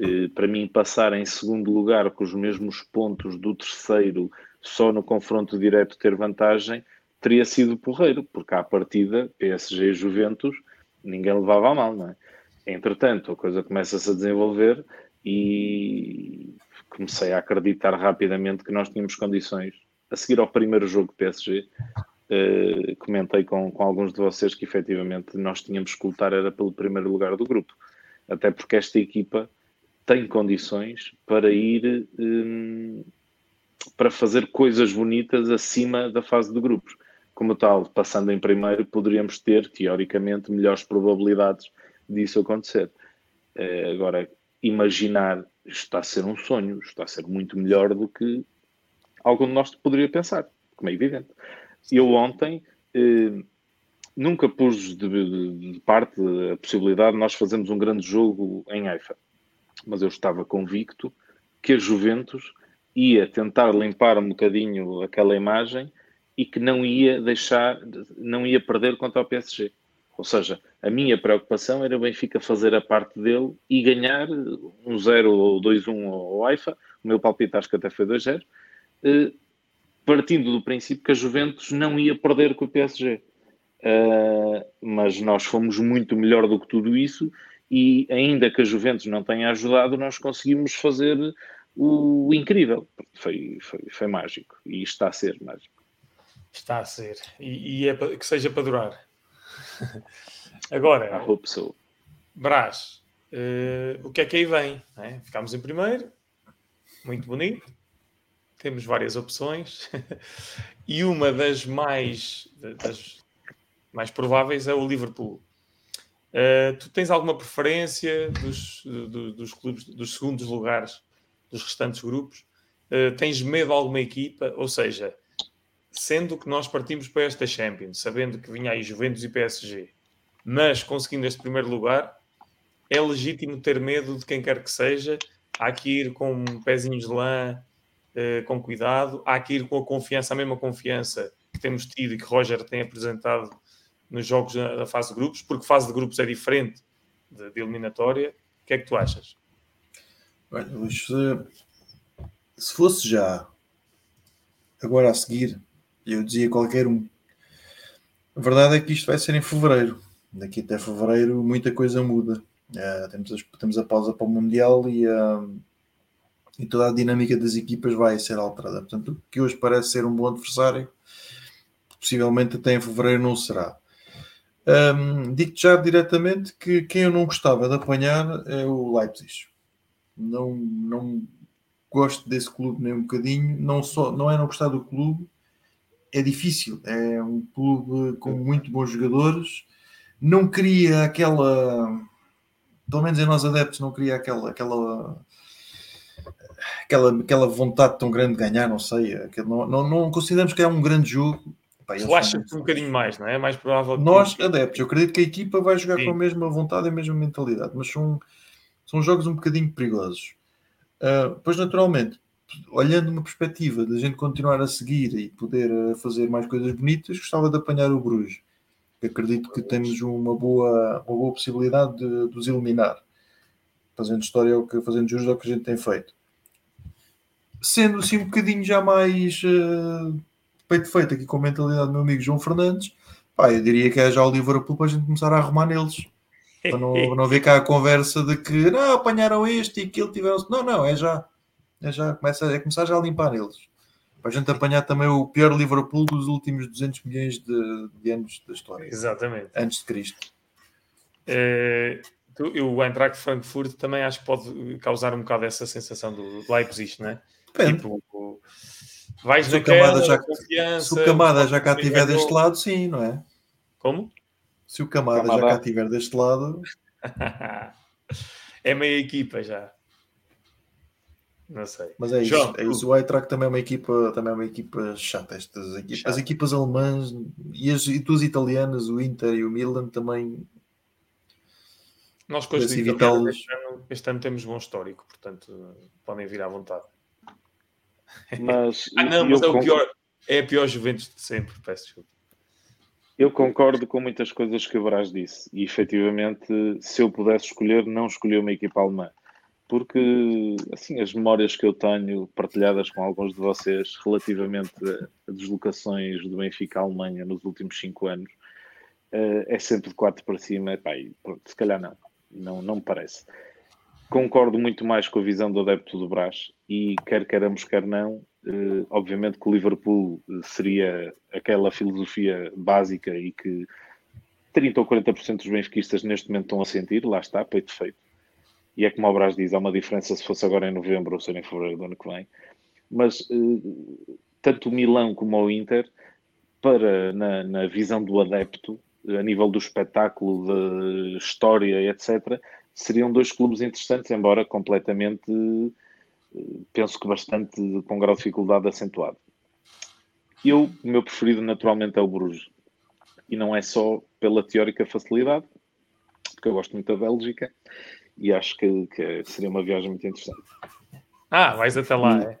B: uh, para mim passar em segundo lugar com os mesmos pontos do terceiro, só no confronto direto ter vantagem, teria sido porreiro, porque à partida, PSG e Juventus, ninguém levava a mal, não é? Entretanto, a coisa começa-se a desenvolver e comecei a acreditar rapidamente que nós tínhamos condições. A seguir ao primeiro jogo PSG, eh, comentei com, com alguns de vocês que efetivamente nós tínhamos que lutar era pelo primeiro lugar do grupo. Até porque esta equipa tem condições para ir eh, para fazer coisas bonitas acima da fase de grupos. Como tal, passando em primeiro, poderíamos ter, teoricamente, melhores probabilidades disso acontecer. Uh, agora, imaginar está a ser um sonho, está a ser muito melhor do que algum de nós poderia pensar, como é evidente. Eu ontem eh, nunca pus de, de, de, parte a possibilidade de nós fazermos um grande jogo em Haifa, mas eu estava convicto que a Juventus ia tentar limpar um bocadinho aquela imagem e que não ia deixar, não ia perder contra o PSG. Ou seja, a minha preocupação era o Benfica fazer a parte dele e ganhar um 0 ou 2-1 ao Haifa. O meu palpite acho que até foi 2-0. Eh, partindo do princípio que a Juventus não ia perder com o PSG. Uh, mas nós fomos muito melhor do que tudo isso e ainda que a Juventus não tenha ajudado, nós conseguimos fazer o incrível. Foi, foi, foi mágico e está a ser mágico.
A: Está a ser. E, e é que seja para durar. Agora,
B: I hope so.
A: Brás, uh, o que é que aí vem? É? Ficámos em primeiro, muito bonito. Temos várias opções e uma das mais, das mais prováveis é o Liverpool. Uh, tu tens alguma preferência dos, do, dos clubes, dos segundos lugares dos restantes grupos? Uh, tens medo de alguma equipa? Ou seja, sendo que nós partimos para esta Champions, sabendo que vinha aí Juventus e PSG, mas conseguindo este primeiro lugar, é legítimo ter medo de quem quer que seja. Há que ir com pezinhos de lã, eh, com cuidado, há que ir com a confiança, a mesma confiança que temos tido e que Roger tem apresentado nos jogos da fase de grupos, porque fase de grupos é diferente de, de eliminatória. O que é que tu achas?
C: Olha, se, se fosse já agora a seguir, eu dizia qualquer um. A verdade é que isto vai ser em fevereiro. Daqui até fevereiro muita coisa muda. Uh, temos, a, temos a pausa para o Mundial e, uh, e toda a dinâmica das equipas vai ser alterada. Portanto, o que hoje parece ser um bom adversário, possivelmente até em fevereiro não será. Um, Digo-te já diretamente que quem eu não gostava de apanhar é o Leipzig. Não, não gosto desse clube nem um bocadinho. Não, só, não é não gostar do clube, é difícil. É um clube com muito bons jogadores. Não queria aquela, pelo menos em nós adeptos, não queria aquela, aquela, aquela, aquela vontade tão grande de ganhar. Não sei, não, não, não consideramos que é um grande jogo.
A: Relaxa-te um bocadinho mais, não é? é mais provável.
C: Nós, adeptos, eu acredito que a equipa vai jogar Sim. com a mesma vontade e a mesma mentalidade, mas são, são jogos um bocadinho perigosos. Uh, pois, naturalmente, olhando uma perspectiva de a gente continuar a seguir e poder eh, fazer mais coisas bonitas, gostava de apanhar o Bruges. Acredito que temos uma boa, uma boa possibilidade de, de os eliminar. Fazendo história, ao que, fazendo jus ao que a gente tem feito. Sendo assim um bocadinho já mais uh, peito feito aqui com a mentalidade do meu amigo João Fernandes, pá, eu diria que é já o Liverpool para a gente começar a arrumar neles. Para não, não ver cá a conversa de que não, apanharam este e aquilo tiveram. Não, não, é já é, já começa, é começar já a limpar eles. Para a gente apanhar também o pior Liverpool dos últimos 200 milhões de, de anos da história.
A: Exatamente.
C: Antes de Cristo.
A: É, o Eintracht Frankfurt também acho que pode causar um bocado essa sensação do Leipzig, não é?
C: Depende. Tipo, vais se naquela, já, confiança... Se o Camada já cá estiver deste lado, sim, não é?
A: Como?
C: Se o Camada, Camada. já cá estiver deste lado...
A: é meia equipa já. Não sei.
C: Mas é isso. João, é isso. O Eintracht também é uma equipa, também é uma equipa chata. Estas equipas. Chato. As equipas alemãs e as e duas italianas, o Inter e o Milan, também.
A: Nós com este, este, ano, este ano temos bom histórico, portanto podem vir à vontade.
B: Mas,
A: ah, não, mas é, o pior, é a pior Juventus de sempre, peço desculpa.
B: Eu concordo com muitas coisas que o Brás disse e efetivamente, se eu pudesse escolher, não escolhi uma equipa alemã porque assim as memórias que eu tenho partilhadas com alguns de vocês relativamente a deslocações do Benfica à Alemanha nos últimos cinco anos uh, é sempre de quatro para cima. E, pronto, se calhar não, não, não me parece. Concordo muito mais com a visão do adepto do Brás e quer queiramos, quer não, uh, obviamente que o Liverpool seria aquela filosofia básica e que 30 ou 40% dos benfiquistas neste momento estão a sentir, lá está, peito feito e é como o Brás diz, há uma diferença se fosse agora em novembro ou se em fevereiro do ano que vem. Mas uh, tanto o Milão como o Inter para, na, na visão do adepto, a nível do espetáculo, da história, etc., seriam dois clubes interessantes, embora completamente, penso que bastante com grau de dificuldade acentuado. Eu, o meu preferido naturalmente é o Bruges. E não é só pela teórica facilidade, porque eu gosto muito da Bélgica e acho que, que seria uma viagem muito interessante.
A: Ah, vais até lá, é?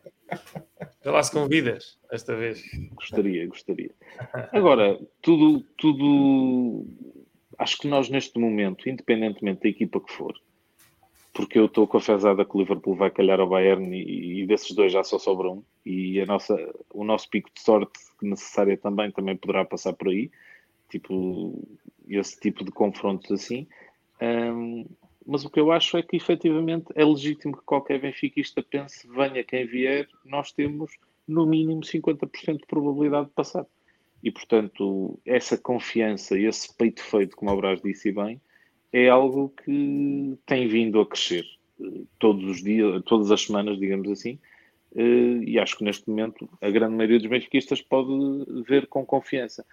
A: Já lá se convidas esta vez.
B: Gostaria, gostaria. Agora, tudo, tudo. Acho que nós neste momento, independentemente da equipa que for, porque eu estou com a fezada que o Liverpool vai calhar ao Bayern e, e, desses dois já só sobra um e a nossa, o nosso pico de sorte necessária também também poderá passar por aí tipo esse tipo de confrontos assim um, mas o que eu acho é que efetivamente é legítimo que qualquer benfiquista pense venha quem vier, nós temos no mínimo 50% de probabilidade de passar e portanto essa confiança esse peito feito como o Brás disse bem é algo que tem vindo a crescer eh, todos os dias, todas as semanas, digamos assim, eh, e acho que neste momento a grande maioria dos benfiquistas pode ver com confiança.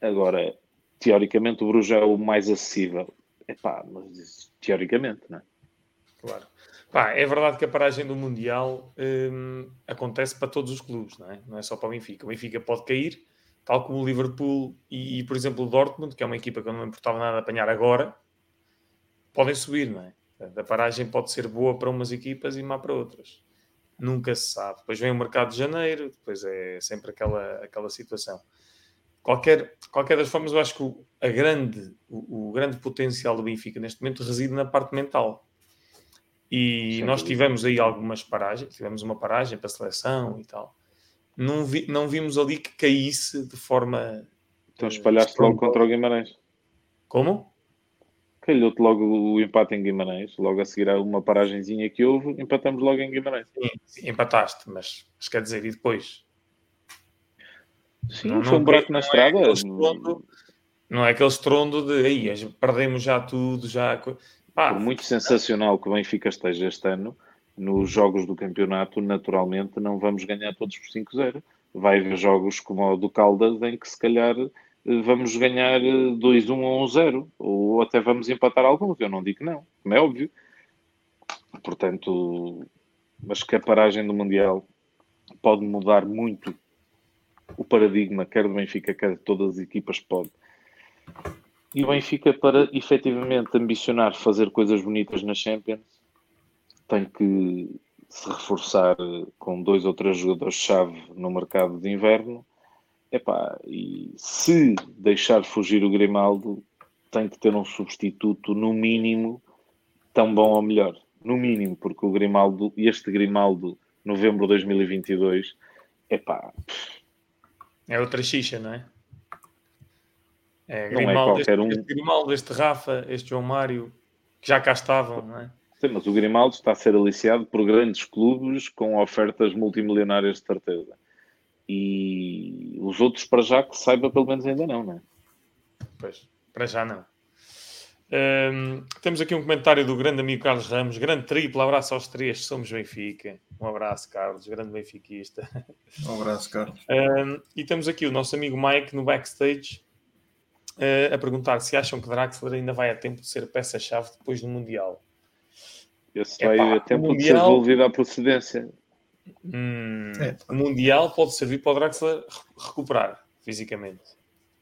B: Agora, teoricamente, o Bruges é o mais acessível. É pá, mas teoricamente, não é?
A: Claro. Pá, é verdade que a paragem do Mundial hum, acontece para todos os clubes, não é? Não é só para o Benfica. O Benfica pode cair, tal como o Liverpool e, e por exemplo, o Dortmund, que é uma equipa que eu não importava nada apanhar agora, podem subir, não é? A paragem pode ser boa para umas equipas e má para outras. Nunca se sabe. Depois vem o mercado de janeiro, depois é sempre aquela, aquela situação. Qualquer, qualquer das formas, eu acho que o, a grande, o, o grande potencial do Benfica neste momento reside na parte mental. E Sim. nós tivemos aí algumas paragens, tivemos uma paragem para a seleção e tal. Não, vi, não vimos ali que caísse de forma.
B: Então espalhaste logo contra o Guimarães.
A: Como?
B: calhou-te logo o empate em Guimarães, logo a seguir a uma paragenzinha que houve, empatamos logo em Guimarães.
A: Sim, empataste, mas, mas, quer dizer, e depois?
B: Sim, não, foi um buraco na estrada.
A: É estrondo, não é aquele estrondo de aí, perdemos já tudo, já.
B: Pá, Por muito sensacional que o Benfica esteja este ano, nos jogos do campeonato, naturalmente não vamos ganhar todos por 5-0. Vai haver jogos como o do Caldas em que se calhar vamos ganhar 2-1 eh, ou 1-0, ou até vamos empatar alguns. Eu não digo que não, como é óbvio. Portanto, mas que a paragem do Mundial pode mudar muito o paradigma, quer do Benfica, quer de todas as equipas, pode. E o Benfica, para efetivamente ambicionar fazer coisas bonitas na Champions, tem que se reforçar com dois ou três jogadores-chave no mercado de inverno Epá, e se deixar fugir o Grimaldo, tem que ter um substituto, no mínimo, tão bom ou melhor. No mínimo, porque o Grimaldo, este Grimaldo, novembro de 2022, epá.
A: É outra xixa, não é? É,
B: Grimaldo, não é
A: este,
B: um.
A: Este Grimaldo, este Rafa, este João Mário, que já cá estavam, não é?
B: Sim, mas o Grimaldo está a ser aliciado por grandes clubes com ofertas multimilionárias de certeza. E os outros, para já, que saiba, pelo menos ainda não, não é?
A: Pois, para já não. Um, temos aqui um comentário do grande amigo Carlos Ramos. Grande triplo abraço aos três, somos Benfica. Um abraço, Carlos, grande benfiquista.
C: Um abraço, Carlos.
A: Um, e temos aqui o nosso amigo Mike no backstage uh, a perguntar se acham que Draxler ainda vai a tempo de ser peça-chave depois do Mundial.
B: Esse vai a tempo mundial... de ser devolvido à procedência.
A: Hum, é. O Mundial pode servir para o Draxler recuperar fisicamente.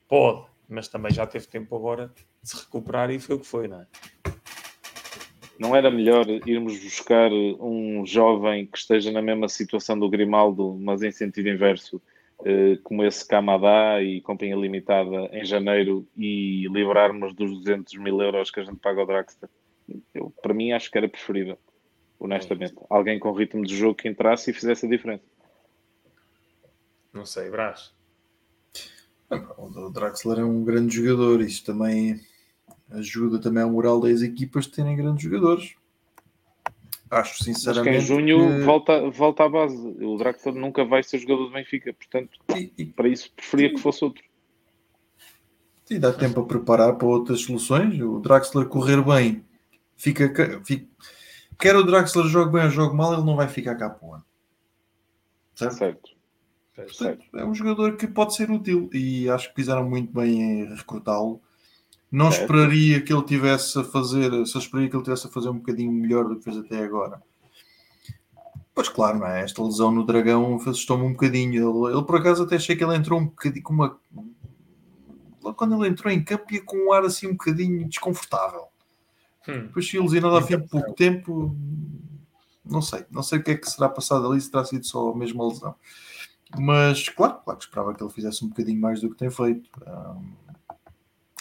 A: Pode, mas também já teve tempo agora se recuperar e foi o que foi, não é?
B: Não era melhor irmos buscar um jovem que esteja na mesma situação do Grimaldo, mas em sentido inverso, eh, como esse Kamada e Companhia Limitada em janeiro e livrarmos dos 200 mil euros que a gente paga ao Draxler? Eu, para mim, acho que era preferível honestamente. É. Alguém com ritmo de jogo que entrasse e fizesse a diferença.
A: Não sei, Brás.
C: O Draxler é um grande jogador, isso também ajuda também a moral das equipas de terem grandes jogadores. Acho sinceramente.
B: Mas que em junho que... volta, volta à base. O Draxler nunca vai ser jogador do Benfica, portanto, e, e... para isso preferia que fosse outro.
C: E dá tempo a preparar para outras soluções. O Draxler correr bem, fica, fica quer o Draxler jogue bem ou jogue mal, ele não vai ficar cá para o ano.
B: Certo? certo.
C: Portanto, é um jogador que pode ser útil e acho que fizeram muito bem em recrutá-lo. Não certo. esperaria que ele tivesse a fazer, só esperaria que ele tivesse a fazer um bocadinho melhor do que fez até agora. Pois claro, não é? Esta lesão no Dragão assustou-me um bocadinho. Ele, ele, por acaso até achei que ele entrou um bocadinho com uma. Logo quando ele entrou em campo ia com um ar assim um bocadinho desconfortável. Hum. Depois se ilusionado ao fim de pouco tempo. Não sei, não sei o que é que será passado ali, se terá sido só a mesma lesão. Mas claro, claro que esperava que ele fizesse um bocadinho mais do que tem feito. Um,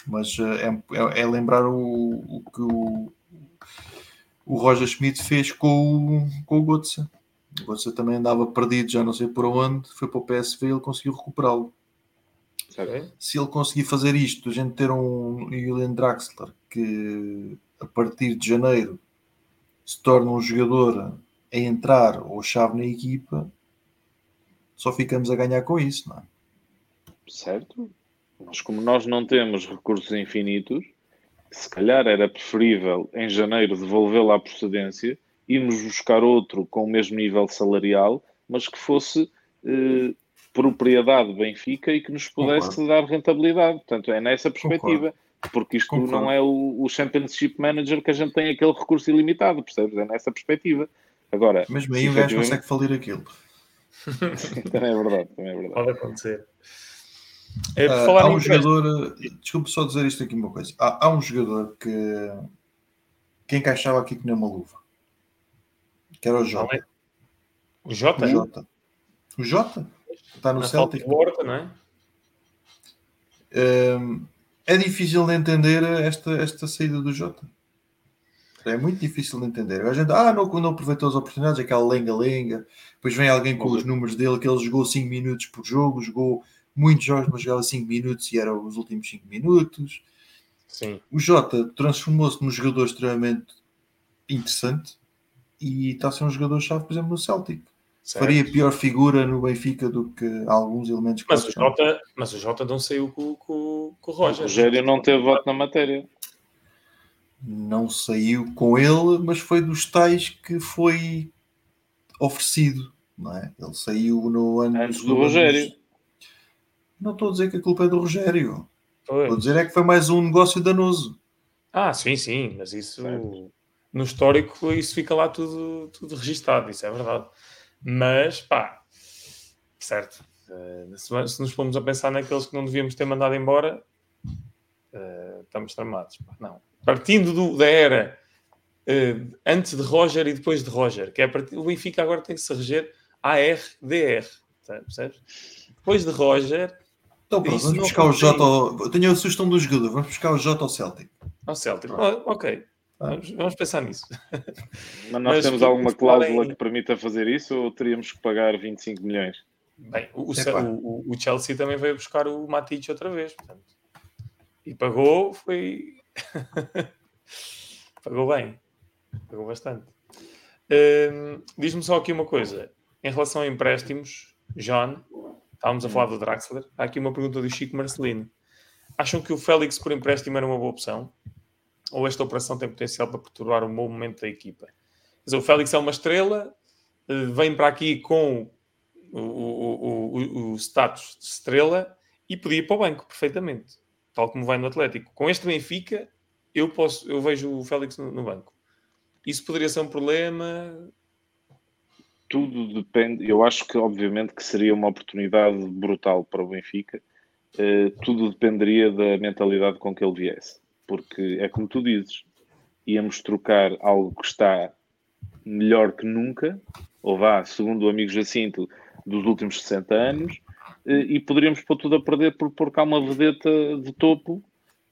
C: mas eh, é, é, é, lembrar o, o que o, o Roger Schmidt fez com, o, com o Götze. O Götze também andava perdido, já não sei por onde, foi para o PSV e ele conseguiu recuperá-lo. Se ele conseguir fazer isto, a gente ter um Julian Draxler que a partir de janeiro se torna um jogador a entrar ou chave na equipa, só ficamos a ganhar com isso, não é?
B: Certo. Mas como nós não temos recursos infinitos, se calhar era preferível em janeiro devolvê-lo à procedência, irmos buscar outro com o mesmo nível salarial, mas que fosse eh, propriedade Benfica e que nos pudesse Concordo. dar rentabilidade. Portanto, é nessa perspectiva. Concordo. Porque isto Concordo. não é o, o Championship Manager que a gente tem aquele recurso ilimitado, percebes? É nessa perspectiva. Agora,
C: Mesmo aí o gajo consegue falir aquilo.
B: também é verdade, também é verdade.
A: Pode acontecer.
C: É, uh, há um jogador, desculpe só dizer isto aqui uma coisa. Há, há, um jogador que, que encaixava aqui que nem uma luva, que era o Jota. É?
A: O Jota?
C: O Jota. O Jota está no Na Celtic.
A: Horta, não é?
C: Um, é difícil de entender esta, esta saída do Jota. É muito difícil de entender. A gente, ah, não, não aproveitou as oportunidades, aquela lenga-lenga. Depois vem alguém com os números dele, que ele jogou 5 minutos por jogo, jogou muitos jogos, mas jogava 5 minutos e eram os últimos 5 minutos.
A: Sim.
C: O Jota transformou-se num jogador extremamente interessante e está a ser um jogador-chave, por exemplo, no Celtic. Certo. Faria pior figura no Benfica do que alguns elementos que
A: mas o, Jota, mas o Jota não saiu com, com, com o Roger. O
B: Rogério não teve voto na matéria.
C: Não saiu com ele, mas foi dos tais que foi oferecido. Não é? Ele saiu no ano
B: antes do Rogério.
C: Não estou a dizer que a culpa é do Rogério. Foi. Estou a dizer é que foi mais um negócio danoso.
A: Ah, sim, sim, mas isso certo. no histórico isso fica lá tudo, tudo registado, isso é verdade. Mas pá, certo. Uh, se, nos formos a pensar naqueles que não devíamos ter mandado embora, uh, estamos tramados. Não. Partindo do, da era uh, antes de Roger e depois de Roger, que é part... o Benfica agora tem que se reger ARDR, percebes? Depois de Roger
C: então pronto, vamos buscar o J. Eu tenho a sugestão do jogador, vamos buscar o J ao Celtic.
A: Ao Celtic, ah, ok. Vamos, vamos, pensar nisso.
B: Mas nós Mas, temos alguma cláusula que permita fazer isso ou teríamos que pagar 25 milhões?
A: Bem, o, o, o Chelsea também veio buscar o Matic outra vez, portanto. E pagou, foi. pagou bem. Pagou bastante. Hum, Diz-me só aqui uma coisa. Em relação a empréstimos, John, Estávamos a falar do Draxler. Há aqui uma pergunta do Chico Marcelino. Acham que o Félix por empréstimo era uma boa opção? Ou esta operação tem potencial para perturbar um bom momento da equipa? Dizer, o Félix é uma estrela, eh, vem para aqui com o, o, o, o, status de estrela e podia ir para o banco perfeitamente, tal como vai no Atlético. Com este Benfica, eu, posso, eu vejo o Félix no, no banco. Isso poderia ser um problema?
B: Tudo depende. Eu acho que, obviamente, que seria uma oportunidade brutal para o Benfica. Uh, tudo dependeria da mentalidade com que ele viesse, porque é como tu dizes, íamos trocar algo que está melhor que nunca, ou vá, segundo o amigo Jacinto, dos últimos 60 anos, uh, e poderíamos pôr tudo a perder por pôr cá uma vedeta de topo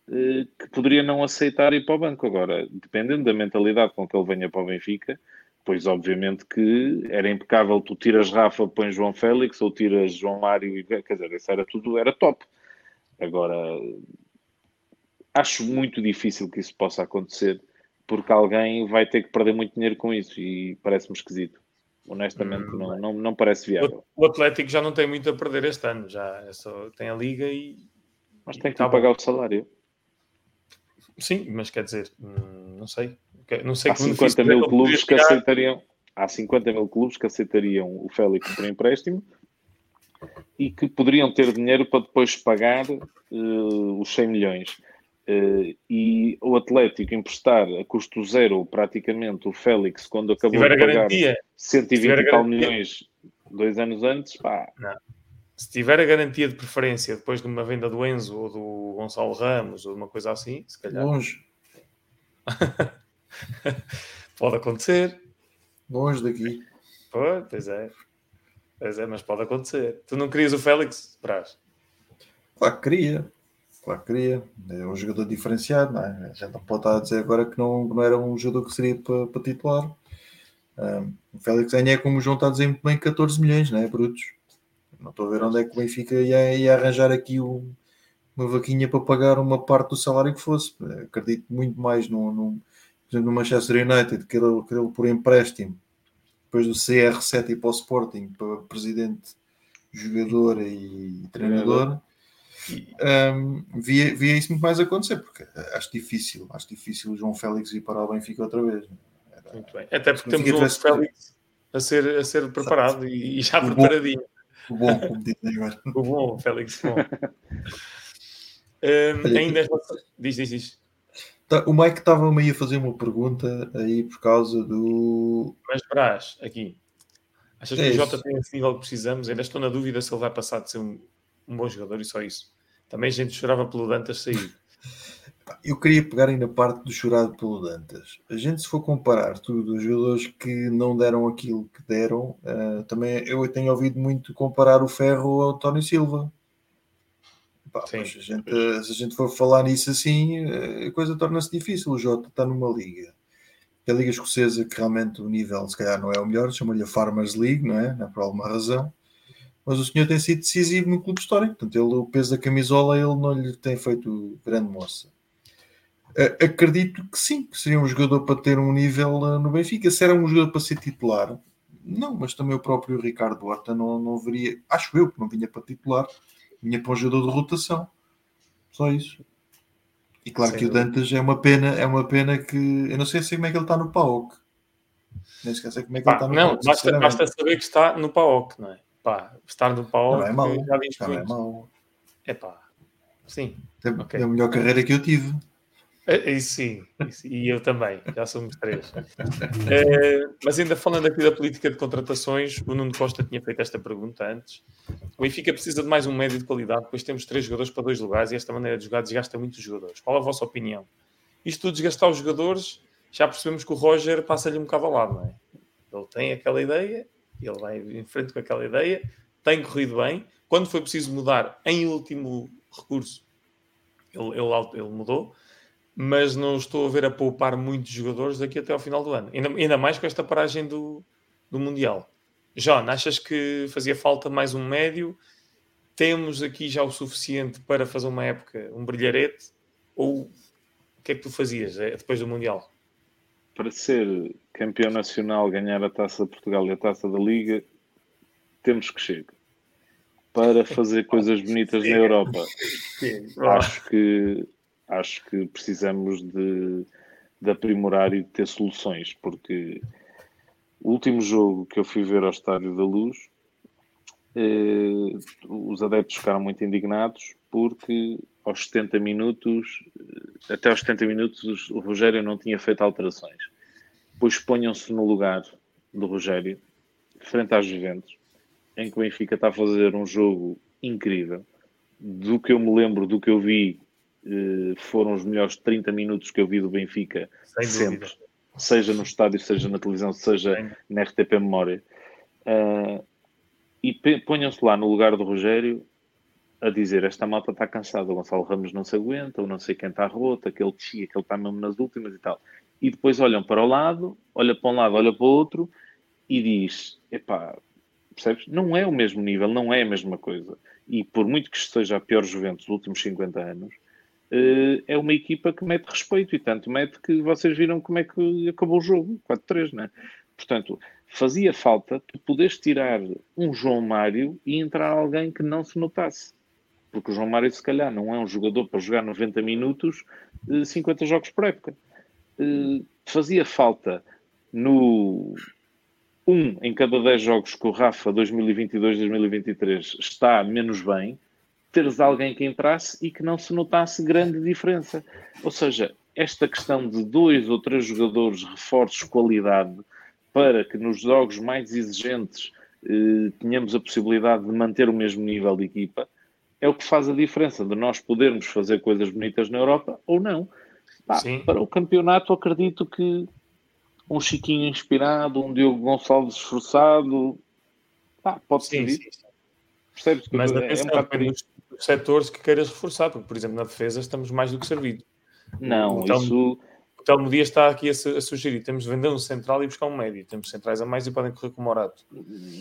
B: uh, que poderia não aceitar ir para o banco. Agora, dependendo da mentalidade com que ele venha para o Benfica, Pois, obviamente, que era impecável. Tu tiras Rafa, pões João Félix, ou tiras João Mário, e, quer dizer, isso era tudo, era top. Agora, acho muito difícil que isso possa acontecer, porque alguém vai ter que perder muito dinheiro com isso, e parece-me esquisito. Honestamente, hum, não, não, não parece viável.
A: O Atlético já não tem muito a perder este ano, já é só, tem a Liga e.
B: Mas tem que tá pagar o salário.
A: Sim, mas quer dizer, hum, não sei. Não sei
B: há 50 mil clubes que aceitariam. Há 50 mil clubes que aceitariam o Félix por empréstimo e que poderiam ter dinheiro para depois pagar uh, os 100 milhões. Uh, e o Atlético emprestar a custo zero praticamente o Félix quando acabou de pagar garantia, 120 e tal milhões dois anos antes, pá.
A: Não. Se tiver a garantia de preferência depois de uma venda do Enzo ou do Gonçalo Ramos ou de uma coisa assim, se calhar.
C: Longe.
A: pode acontecer.
C: Longe daqui.
A: Pois é. Pois é, mas pode acontecer. Tu não querias o Félix, Brás?
C: Claro que queria. Claro que queria. É um jogador diferenciado, não é? Já não pode estar a dizer agora que não, não era um jogador que seria para, para titular. Um, o Félix ganha, como o João está a dizer muito bem, 14 milhões, não é? Brutos. Não estou a ver onde é que o Benfica ia, ia arranjar aqui um, uma vaquinha para pagar uma parte do salário que fosse. Acredito muito mais no, no, no Manchester United, que ele, que ele por empréstimo depois do CR7 e para o Sporting, para presidente, jogador e treinador, um, via, via isso muito mais acontecer, porque acho difícil, acho difícil o João Félix ir para o Benfica outra vez.
A: Era, muito bem. Até porque temos o João Félix a ser, a ser preparado e, e, já o preparadinho.
C: Bom, o bom, como dizem agora.
A: o bom, Félix, bom. um, ainda diz, diz, diz.
C: Tá, o Mike estava-me aí a fazer uma pergunta aí por causa do.
A: Mas Brás, aqui. Achas que é o Jota tem esse nível que precisamos? Ainda estou na dúvida se ele vai passar de ser um, um bom jogador e só isso. Também a gente chorava pelo Dantas sair.
C: Eu queria pegar aí na parte do chorado pelo Dantas. A gente, se for comparar tudo, os jogadores que não deram aquilo que deram, uh, também eu tenho ouvido muito comparar o Ferro ao António Silva. Pá, Sim, a gente, se a gente for falar nisso assim, eh, a coisa torna-se difícil. O Jota está numa liga, a Liga Escocesa, que realmente o nível se calhar não é o melhor, chama-lhe a Farmers League, não é? Não é por alguma razão. Mas o senhor tem sido decisivo no clube histórico, portanto, ele, o peso da camisola ele não lhe tem feito grande moça. Acredito que sim, que seria um jogador para ter um nível eh, no Benfica. Se era um jogador para ser titular, não, mas também o próprio Ricardo Horta não, não veria, acho eu que não vinha para titular vinha para um jogador de rotação. Só isso. E claro que o Dantas é uma pena, é uma pena que eu não sei, sei como é que ele está no PAOK. Nem esquece como é que Pá, ele está no
A: Não, PAOK, basta, basta, saber que está no PAOK, não é? Pá, estar no PAOK
C: não é mau, já não é mau.
A: É pá, sim.
C: É, okay. é a melhor carreira que eu tive.
A: Isso sim, e eu também, já somos três. É, mas ainda falando aqui da política de contratações, o Nuno Costa tinha feito esta pergunta antes. O Benfica precisa de mais um médio de qualidade, pois temos três jogadores para dois lugares e esta maneira de jogar desgasta muito os jogadores. Qual a vossa opinião? Isto tudo desgastar os jogadores, já percebemos que o Roger passa-lhe um bocado ao lado, não é? Ele tem aquela ideia, ele vai em frente com aquela ideia, tem corrido bem. Quando foi preciso mudar, em último recurso, ele, ele, ele mudou mas não estou a ver a poupar muitos jogadores daqui até ao final do ano. Ainda, ainda mais com esta paragem do, do Mundial. John, achas que fazia falta mais um médio? Temos aqui já o suficiente para fazer uma época, um brilharete? Ou o que é que tu fazias é, depois do Mundial?
B: Para ser campeão nacional, ganhar a taça de Portugal e a taça da Liga, temos que chegar. Para fazer coisas bonitas na Europa, acho que acho que precisamos de, de aprimorar e de ter soluções, porque o último jogo que eu fui ver ao Estádio da Luz, eh, os adeptos ficaram muito indignados porque aos 70 minutos, até aos 70 minutos, o Rogério não tinha feito alterações. Pois ponham-se no lugar do Rogério, frente às Juventus, em que o Benfica está a fazer um jogo incrível. Do que eu me lembro, do que eu vi foram os melhores 30 minutos que eu vi do Benfica Sem sempre. Seja no estádio, seja na televisão, seja Sem. na RTP Memória. Uh, e ponham-se lá no lugar do Rogério a dizer esta malta está cansada, o Gonçalo Ramos não se aguenta, ou não sei quem está roto, aquele Chia, aquele está mesmo nas últimas e tal. E depois olham para o lado, olha para um lado, olha para o outro e diz, epá, percebes? Não é o mesmo nível, não é a mesma coisa. E por muito que seja a pior Juventus dos últimos 50 anos, é uma equipa que mete respeito e tanto mete que vocês viram como é que acabou o jogo, 4-3, né? Portanto, fazia falta tu poderes tirar um João Mário e entrar alguém que não se notasse. Porque o João Mário, se calhar, não é um jogador para jogar 90 minutos, 50 jogos por época. Uh, fazia falta no, um em cada 10 jogos que o Rafa 2022-2023 está menos bem, teres alguém que entrasse e que não se notasse grande diferença. Ou seja, esta questão de dois ou três jogadores reforços qualidade para que nos jogos mais exigentes eh, tenhamos a possibilidade de manter o mesmo nível de equipa, é o que faz a diferença de nós podermos fazer coisas bonitas na Europa ou não. Pá, para o campeonato, acredito que um Chiquinho inspirado, um Diogo Gonçalves esforçado, pá, pode ser.
A: Percebes? Mas é, é um bocado setores que queiras reforçar, porque, por exemplo, na defesa estamos mais do que servido.
B: Não, então, isso
A: o Telmo Dias está aqui a, sugerir: temos de vender um central e buscar um médio. Temos centrais a mais e podem correr com o Morato.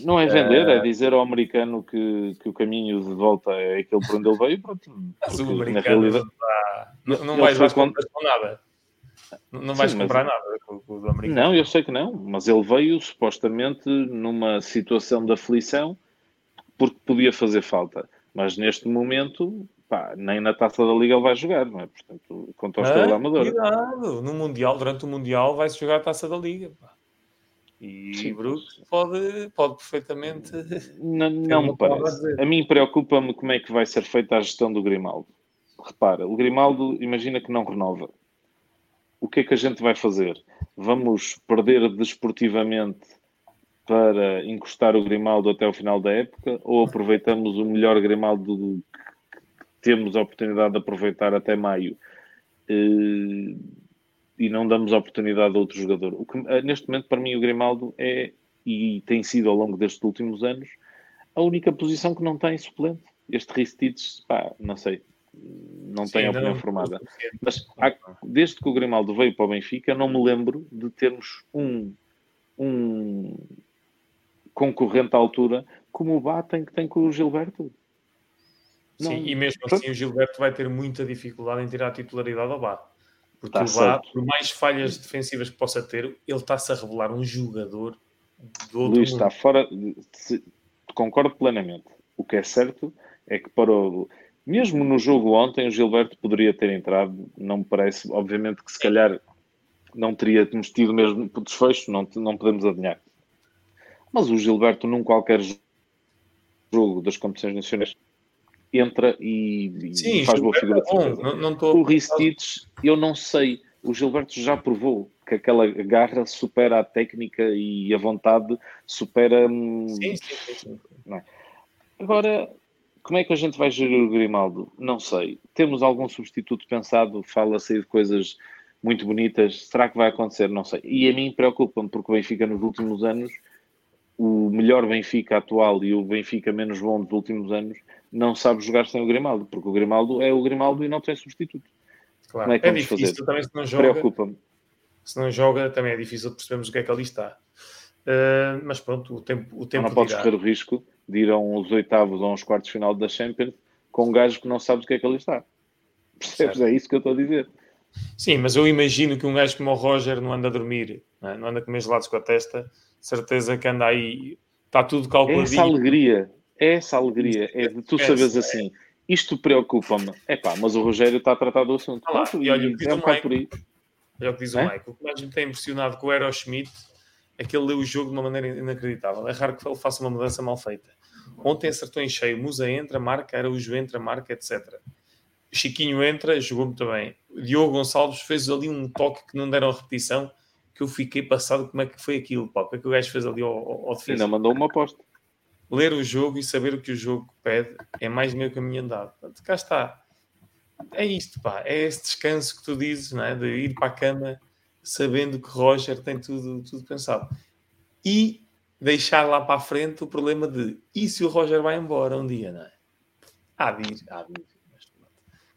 B: Não é vender, uh... é dizer ao americano que, que o caminho de volta é aquele por onde ele veio. Pronto,
A: mas o americano realidade... não, não, não vais, vais quando... com nada. Não vais Sim, comprar mas... nada com, com o americano.
B: Não, eu sei que não, mas ele veio supostamente numa situação de aflição porque podia fazer falta. Mas neste momento pá, nem na taça da Liga ele vai jogar, não é? Portanto, contra o Estrela da Amadora.
A: Cuidado, no Mundial, durante o Mundial, vai-se jogar a taça da Liga. Pá. E Sim. Bruto pode, pode perfeitamente.
B: Não, não me parece. A, a mim preocupa-me como é que vai ser feita a gestão do Grimaldo. Repara, o Grimaldo, imagina que não renova. O que é que a gente vai fazer? Vamos perder desportivamente para encostar o Grimaldo até o final da época ou aproveitamos o melhor Grimaldo temos a oportunidade de aproveitar até maio uh, e não damos a oportunidade a outro jogador. Que, uh, neste momento, para mim, o Grimaldo é, e tem sido ao longo destes últimos anos, a única posição que não tem suplente. Este Ristich, pá, não sei, não Sim, tem opinião não, formada. Mas há, desde que o Grimaldo veio para o Benfica, não me lembro de termos um, um concorrente à altura como o Batem que tem com o Gilberto.
A: Sim, não... e mesmo assim o Gilberto vai ter muita dificuldade em tirar a titularidade ao Bá. Porque tá o Bá, por mais falhas defensivas que possa ter, ele está-se a revelar um jogador
B: do outro Luís mundo. está fora. Se, concordo plenamente. O que é certo é que para o. Mesmo no jogo ontem, o Gilberto poderia ter entrado. Não me parece, obviamente, que se calhar não teríamos tido mesmo desfecho, não, não podemos adivinhar. Mas o Gilberto, num qualquer jogo das competições nacionais, entra e, Sim, faz boa figura. É não, não tô... O Ristich, eu não sei. O Gilberto já provou que aquela garra supera a técnica e a vontade supera. Hum, sim, sim, sim. É? Agora, como é que a gente vai gerir o Grimaldo? Não sei. Temos algum substituto pensado? Fala-se de coisas muito bonitas. Será que vai acontecer? Não sei. E a mim preocupa-me, porque o Benfica nos últimos anos, o melhor Benfica atual e o Benfica menos bom dos últimos anos, não sabe jogar sem o Grimaldo, porque o Grimaldo é o Grimaldo e não tem substituto.
A: Claro. Como é que é difícil fazer? também se não joga. Preocupa-me. Se não joga, também é difícil percebermos o que é que ali está. Uh, mas pronto, o tempo. O tempo
B: não podes correr o risco de ir a uns oitavos ou uns quartos de final da Champions com um gajo que não sabes o que é que ali está. Percebes? Certo. É isso que eu estou a dizer.
A: Sim, mas eu imagino que um gajo como o Roger não anda a dormir, não, é? não anda a comer gelados com a testa, certeza que anda aí, está tudo calculadinho.
B: Essa alegria, é essa alegria, é de tu saberes assim, isto preocupa-me. É pá, mas o Rogério está a tratar do assunto.
A: Ah, lá, e olha, o que diz é um o Michael, olha o que diz é? o Michael. O que mais me tem impressionado com o Aeroschmidt é que ele leu o jogo de uma maneira inacreditável. É raro que ele faça uma mudança mal feita. Ontem acertou em cheio. Musa entra, marca, Araújo entra, marca, etc. Chiquinho entra, jogou muito bem. Diogo Gonçalves fez ali um toque que não deram repetição, que eu fiquei passado como é que foi aquilo, pá. O que é que o gajo fez ali ao, ao defesa?
B: Ainda mandou uma aposta
A: ler o jogo e saber o que o jogo pede é mais meio caminho andado. Portanto, cá está. É isto, pá. É esse descanso que tu dizes, não é? De ir para a cama sabendo que Roger tem tudo, tudo pensado. E deixar lá para a frente o problema de e se o Roger vai embora um dia, não é? Há de ir, há de ir.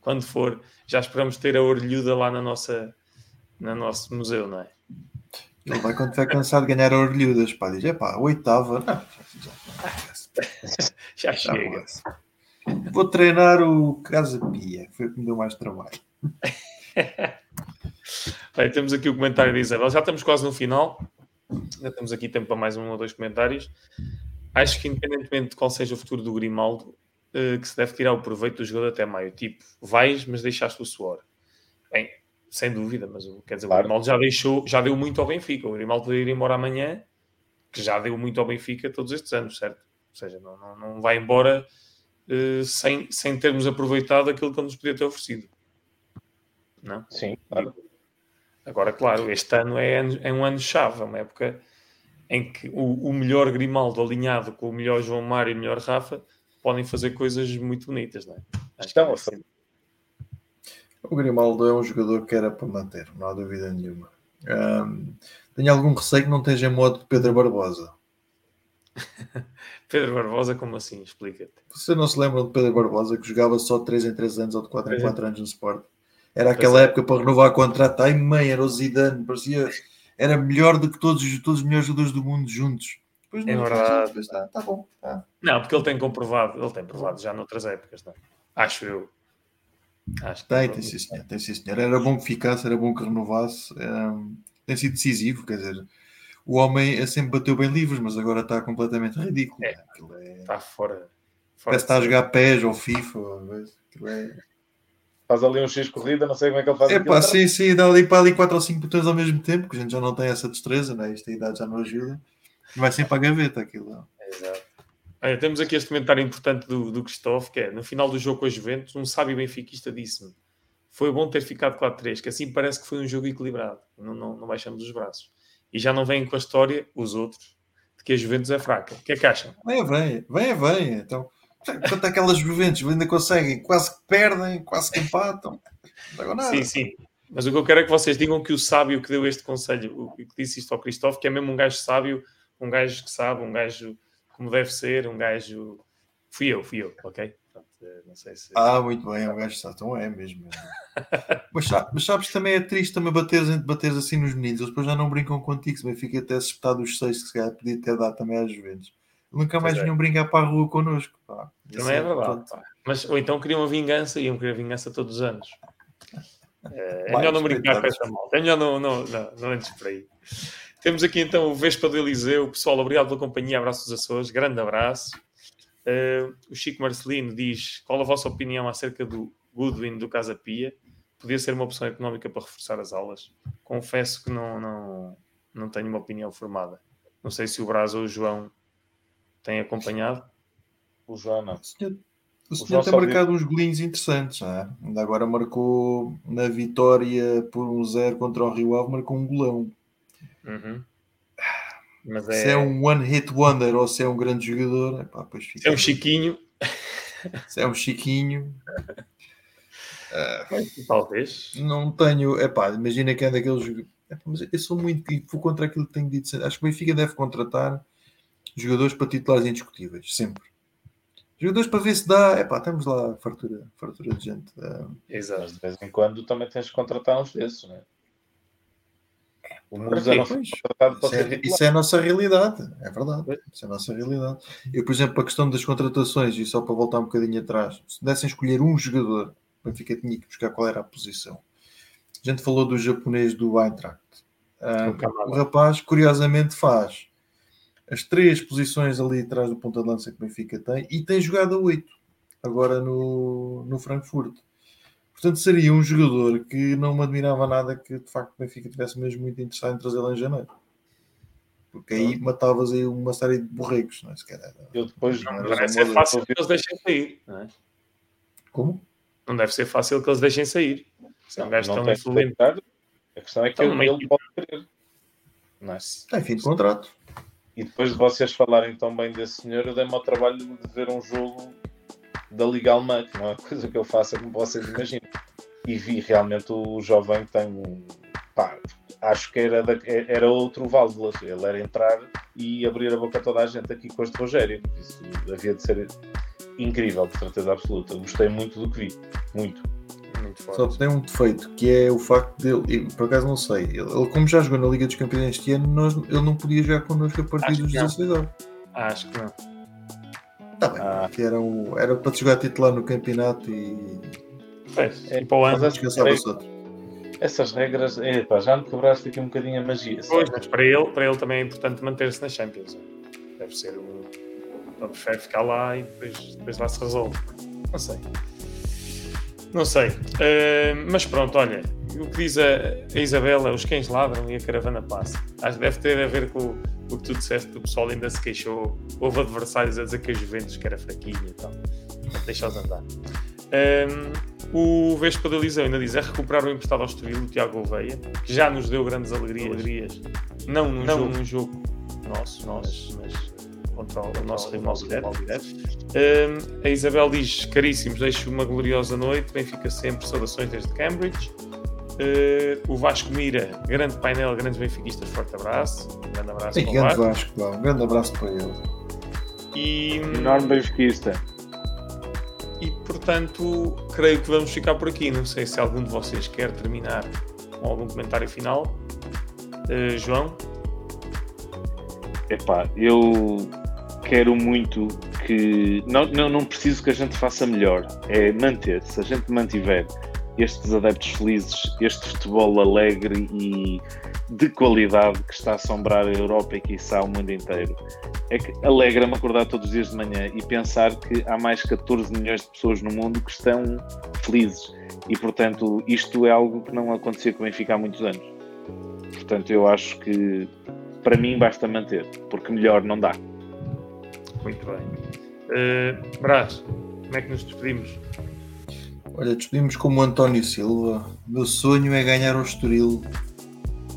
A: Quando for, já esperamos ter a orelhuda lá na nossa, no nosso museu, não é?
C: Ele vai quando estiver cansado de ganhar orelhudas, pá, diz, é pá, oitava, não,
A: já, já, já chega.
C: Vou treinar o Casa Pia, que foi o que me deu mais trabalho.
A: Bem, temos aqui o comentário da Isabel, já estamos quase no final, já temos aqui tempo para mais um ou dois comentários. Acho que independentemente de qual seja o futuro do Grimaldo, eh, que se deve tirar o proveito do jogador até maio. Tipo, vais, mas deixaste o suor. Bem, sem dúvida, mas quer dizer, claro. o Grimaldo já deixou, já deu muito ao Benfica. O Grimaldo poderia ir embora amanhã que já deu muito ao Benfica todos estes anos, certo? Ou seja, não, não, não vai embora uh, sem, sem termos aproveitado aquilo que ele nos podia ter oferecido. Não?
B: Sim, claro.
A: Agora, claro, este ano é, é um ano-chave, é uma época em que o, o, melhor Grimaldo alinhado com o melhor João Mário e o melhor Rafa podem fazer coisas muito bonitas, não é?
B: Acho Estão é assim.
C: O Grimaldo é um jogador que era para manter, não há dúvida nenhuma. Um, tenho algum receio que não esteja em modo de Pedro Barbosa.
A: Pedro Barbosa, como assim? Explica-te.
C: Você não se lembra de Pedro Barbosa que jogava só de 3 em 3 anos ou de 4 em 4 anos no Sport? Era aquela é. época para renovar contrato. Ai, mãe, era o Zidane, parecia. Era melhor do que todos, todos os melhores jogadores do mundo juntos.
A: Depois é verdade. Está, tá bom. Tá. Não, porque ele tem comprovado, ele tem provado já noutras épocas, não? É? Acho eu.
C: Acho tem, tem sim, senhor, tem sim, senhor. Era bom que ficasse, era bom que renovasse. Um, tem sido decisivo, quer dizer, o homem sempre bateu bem livres, mas agora está completamente ridículo. É,
A: é... Está fora. fora
C: Parece que está a jogar pés ou FIFA. É
B: faz ali um X corrida, não sei como é que ele faz.
C: É pá, sim, sim, dá ali para ali 4 ou 5 botões ao mesmo tempo, que a gente já não tem essa destreza, né? Esta idade já não ajuda. Vai sempre à gaveta aquilo.
A: Exato. Olha, temos aqui este comentário importante do, do Cristóvão, que é, no final do jogo com a Juventus, um sábio benfiquista disse-me foi bom ter ficado 4-3, que assim parece que foi um jogo equilibrado, não, não, não baixamos os braços. E já não vêm com a história, os outros, de que a Juventus é fraca. O que é que acham?
C: Vem, vem, vem, vem. Então, Quanto aquelas Juventus ainda conseguem, quase que perdem, quase que empatam. Não nada.
A: Sim, sim. Mas o que eu quero é que vocês digam que o sábio que deu este conselho, o que disse isto ao Cristóvão, que é mesmo um gajo sábio, um gajo que sabe, um gajo como deve ser, um gajo. Fui eu, fui eu, ok?
C: Eh, não sei se. Ah, muito bem, é um gajo então é mesmo. mas, mas, sabes, também é triste também bateres, bateres assim nos meninos, eles depois já não brincam contigo, se bem fica até espetado os seis que se calhar podia ter dado também às Juventus nunca mais é. vinham brincar para a rua connosco. Pá.
A: Também é, é verdade. Mas, ou então queriam a vingança e iam querer vingança todos os anos. É, é melhor não brincar com essa malta. É melhor não, não, não, não antes por aí. Temos aqui então o Vespa do Eliseu. Pessoal, obrigado pela companhia. Abraços dos Açores. Grande abraço. Uh, o Chico Marcelino diz: qual a vossa opinião acerca do Goodwin do Casa Pia? Podia ser uma opção económica para reforçar as aulas? Confesso que não, não, não tenho uma opinião formada. Não sei se o Brás ou o João tem acompanhado?
B: O João não.
C: O senhor, o senhor o tem marcado viu... uns golinhos interessantes, não é? Ainda agora marcou na vitória por um zero contra o Rio Ave, marcou um golão.
A: Uhum.
C: Mas é... Se é um one hit wonder ou se é um grande jogador, epá, pois fica...
A: Se é um chiquinho.
C: Se é um chiquinho.
A: Uh, Talvez.
C: Não tenho. Epá, imagina que é daqueles. Epá, mas eu sou muito. Vou contra aquilo que tenho dito. Acho que o Benfica deve contratar jogadores para titulares indiscutíveis, sempre. Jogadores para ver se dá, é pá, temos lá fartura, fartura de gente.
B: Exato. Mas de vez em quando também tens de contratar uns desses, não é? O Musa não foi contratado
C: para isso, é, isso é a nossa realidade, é verdade. Isso é a nossa realidade. Eu, por exemplo, a questão das contratações, e só para voltar um bocadinho atrás, se dessem escolher um jogador, o Benfica tinha que buscar qual era a posição. A gente falou do japonês do Eintracht. Uh, o rapaz, curiosamente, faz as três posições ali atrás do ponta de lança que o Benfica tem e tem jogado a 8 agora no, no Frankfurt. Portanto, seria um jogador que não me admirava nada que de facto o Benfica tivesse mesmo muito interessado em trazê-lo em janeiro. Porque aí matavas aí uma série de borregos, não é? Se calhar,
B: Eu depois
A: não, não deve ser fácil que eles deixem sair, não é?
C: Como?
A: Não deve ser fácil que eles deixem sair. Se é um gajo tão influente.
B: A questão é que então, ele, ele pode querer.
C: Não é? Tem fim de contrato.
B: E depois de vocês falarem tão bem desse senhor, eu dei-me ao trabalho de ver um jogo da Liga Alemã, que não é uma coisa que eu faça como vocês imaginam. E vi realmente o jovem tem um. Pá, acho que era, da, era outro válvulas. Ele era entrar e abrir a boca a toda a gente aqui com este Rogério. Isso havia de ser incrível, de certeza absoluta. Gostei muito do que vi. Muito
C: muito. Só tem um defeito, que é o facto dele, por acaso não sei, ele, ele, como já jogou na Liga dos Campeões este ano, nós, ele não podia jogar connosco a partir Acho dos 16 anos.
A: Acho que não.
C: Tá bem, ah. que era, o, era para jogar titular no campeonato e.
A: Pois, é, e para o ano
B: outro. Essas regras, epa, já me quebraste aqui um bocadinho a magia.
A: Pois, mas para ele, para ele também é importante manter-se na Champions. Deve ser um. Ele prefere ficar lá e depois, depois lá se resolve. Não sei. Não sei. Uh, mas pronto, olha, o que diz a, a Isabela, os cães ladram e a caravana passa. Acho que deve ter a ver com o, que tu disseste, o pessoal ainda se queixou. Houve adversários a dizer que a Juventus que era fraquinha e tal. Deixa-os andar. Um, o Vespa da Liseu ainda diz: é recuperar o emprestado ao Estoril, o Tiago Gouveia, que já nos deu grandes alegrias. alegrias não num não jogo, num jogo nosso, nosso mas, mas contra o, o nosso rival direto. Um, a Isabel diz: caríssimos, deixo uma gloriosa noite. Benfica sempre, saudações desde Cambridge. Uh, o Vasco Mira, grande painel, grandes benfiquistas, forte abraço. Um grande abraço
C: para o grande Vasco. Vasco um grande abraço para ele.
B: E, Enorme benfiquista.
A: E portanto, creio que vamos ficar por aqui. Não sei se algum de vocês quer terminar com algum comentário final. Uh, João?
B: Epá, eu quero muito que. Não, não, não preciso que a gente faça melhor, é manter. Se a gente mantiver estes adeptos felizes, este futebol alegre e de qualidade que está a assombrar a Europa e que há o mundo inteiro. É que alegra-me acordar todos os dias de manhã e pensar que há mais 14 milhões de pessoas no mundo que estão felizes. E, portanto, isto é algo que não acontecia com o Benfica há muitos anos. Portanto, eu acho que, para mim, basta manter, porque melhor não dá.
A: Muito bem. Uh, Brás, como é que nos despedimos?
C: Olha, despedimos como António Silva. Meu sonho é ganhar o Estoril.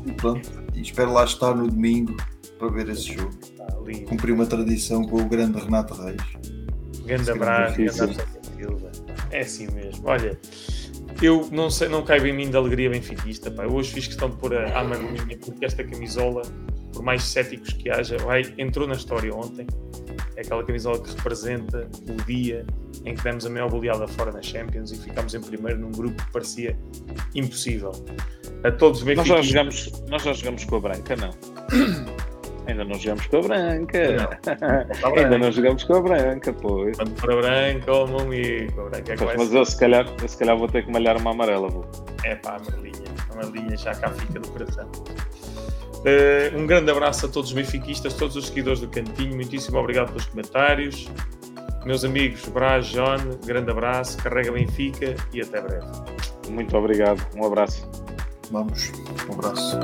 C: E pronto, e espero lá estar no domingo para ver esse jogo. Ah, Cumprir uma tradição com o grande Renato Reis.
A: Grande abraço, grande Silva. É assim mesmo. Olha, eu não sei, não caibo em mim da alegria benfiquista. Pá. Eu hoje fiz questão de pôr a, a maninha porque esta camisola, por mais céticos que haja, vai, entrou na história ontem. É aquela camisola que representa o dia em que demos a maior goleada fora na Champions e ficámos em primeiro num grupo que parecia impossível. A todos os
B: Nós já jogamos, nós já jogamos com a branca, não? Ainda não jogamos com a branca. Não, Ainda não jogamos com a branca, pois.
A: Quando for a branca, oh meu amigo. A branca é
B: pois, mas eu se, calhar, eu se calhar vou ter que malhar uma amarela. Vou.
A: É pá, a amarelinha. A amarelinha já cá fica do coração. Uh, um grande abraço a todos os benfiquistas, todos os seguidores do Cantinho. Muitíssimo obrigado pelos comentários. Meus amigos, Brás, John, grande abraço, carrega Benfica e até breve.
B: Muito obrigado, um abraço.
C: Vamos, um abraço.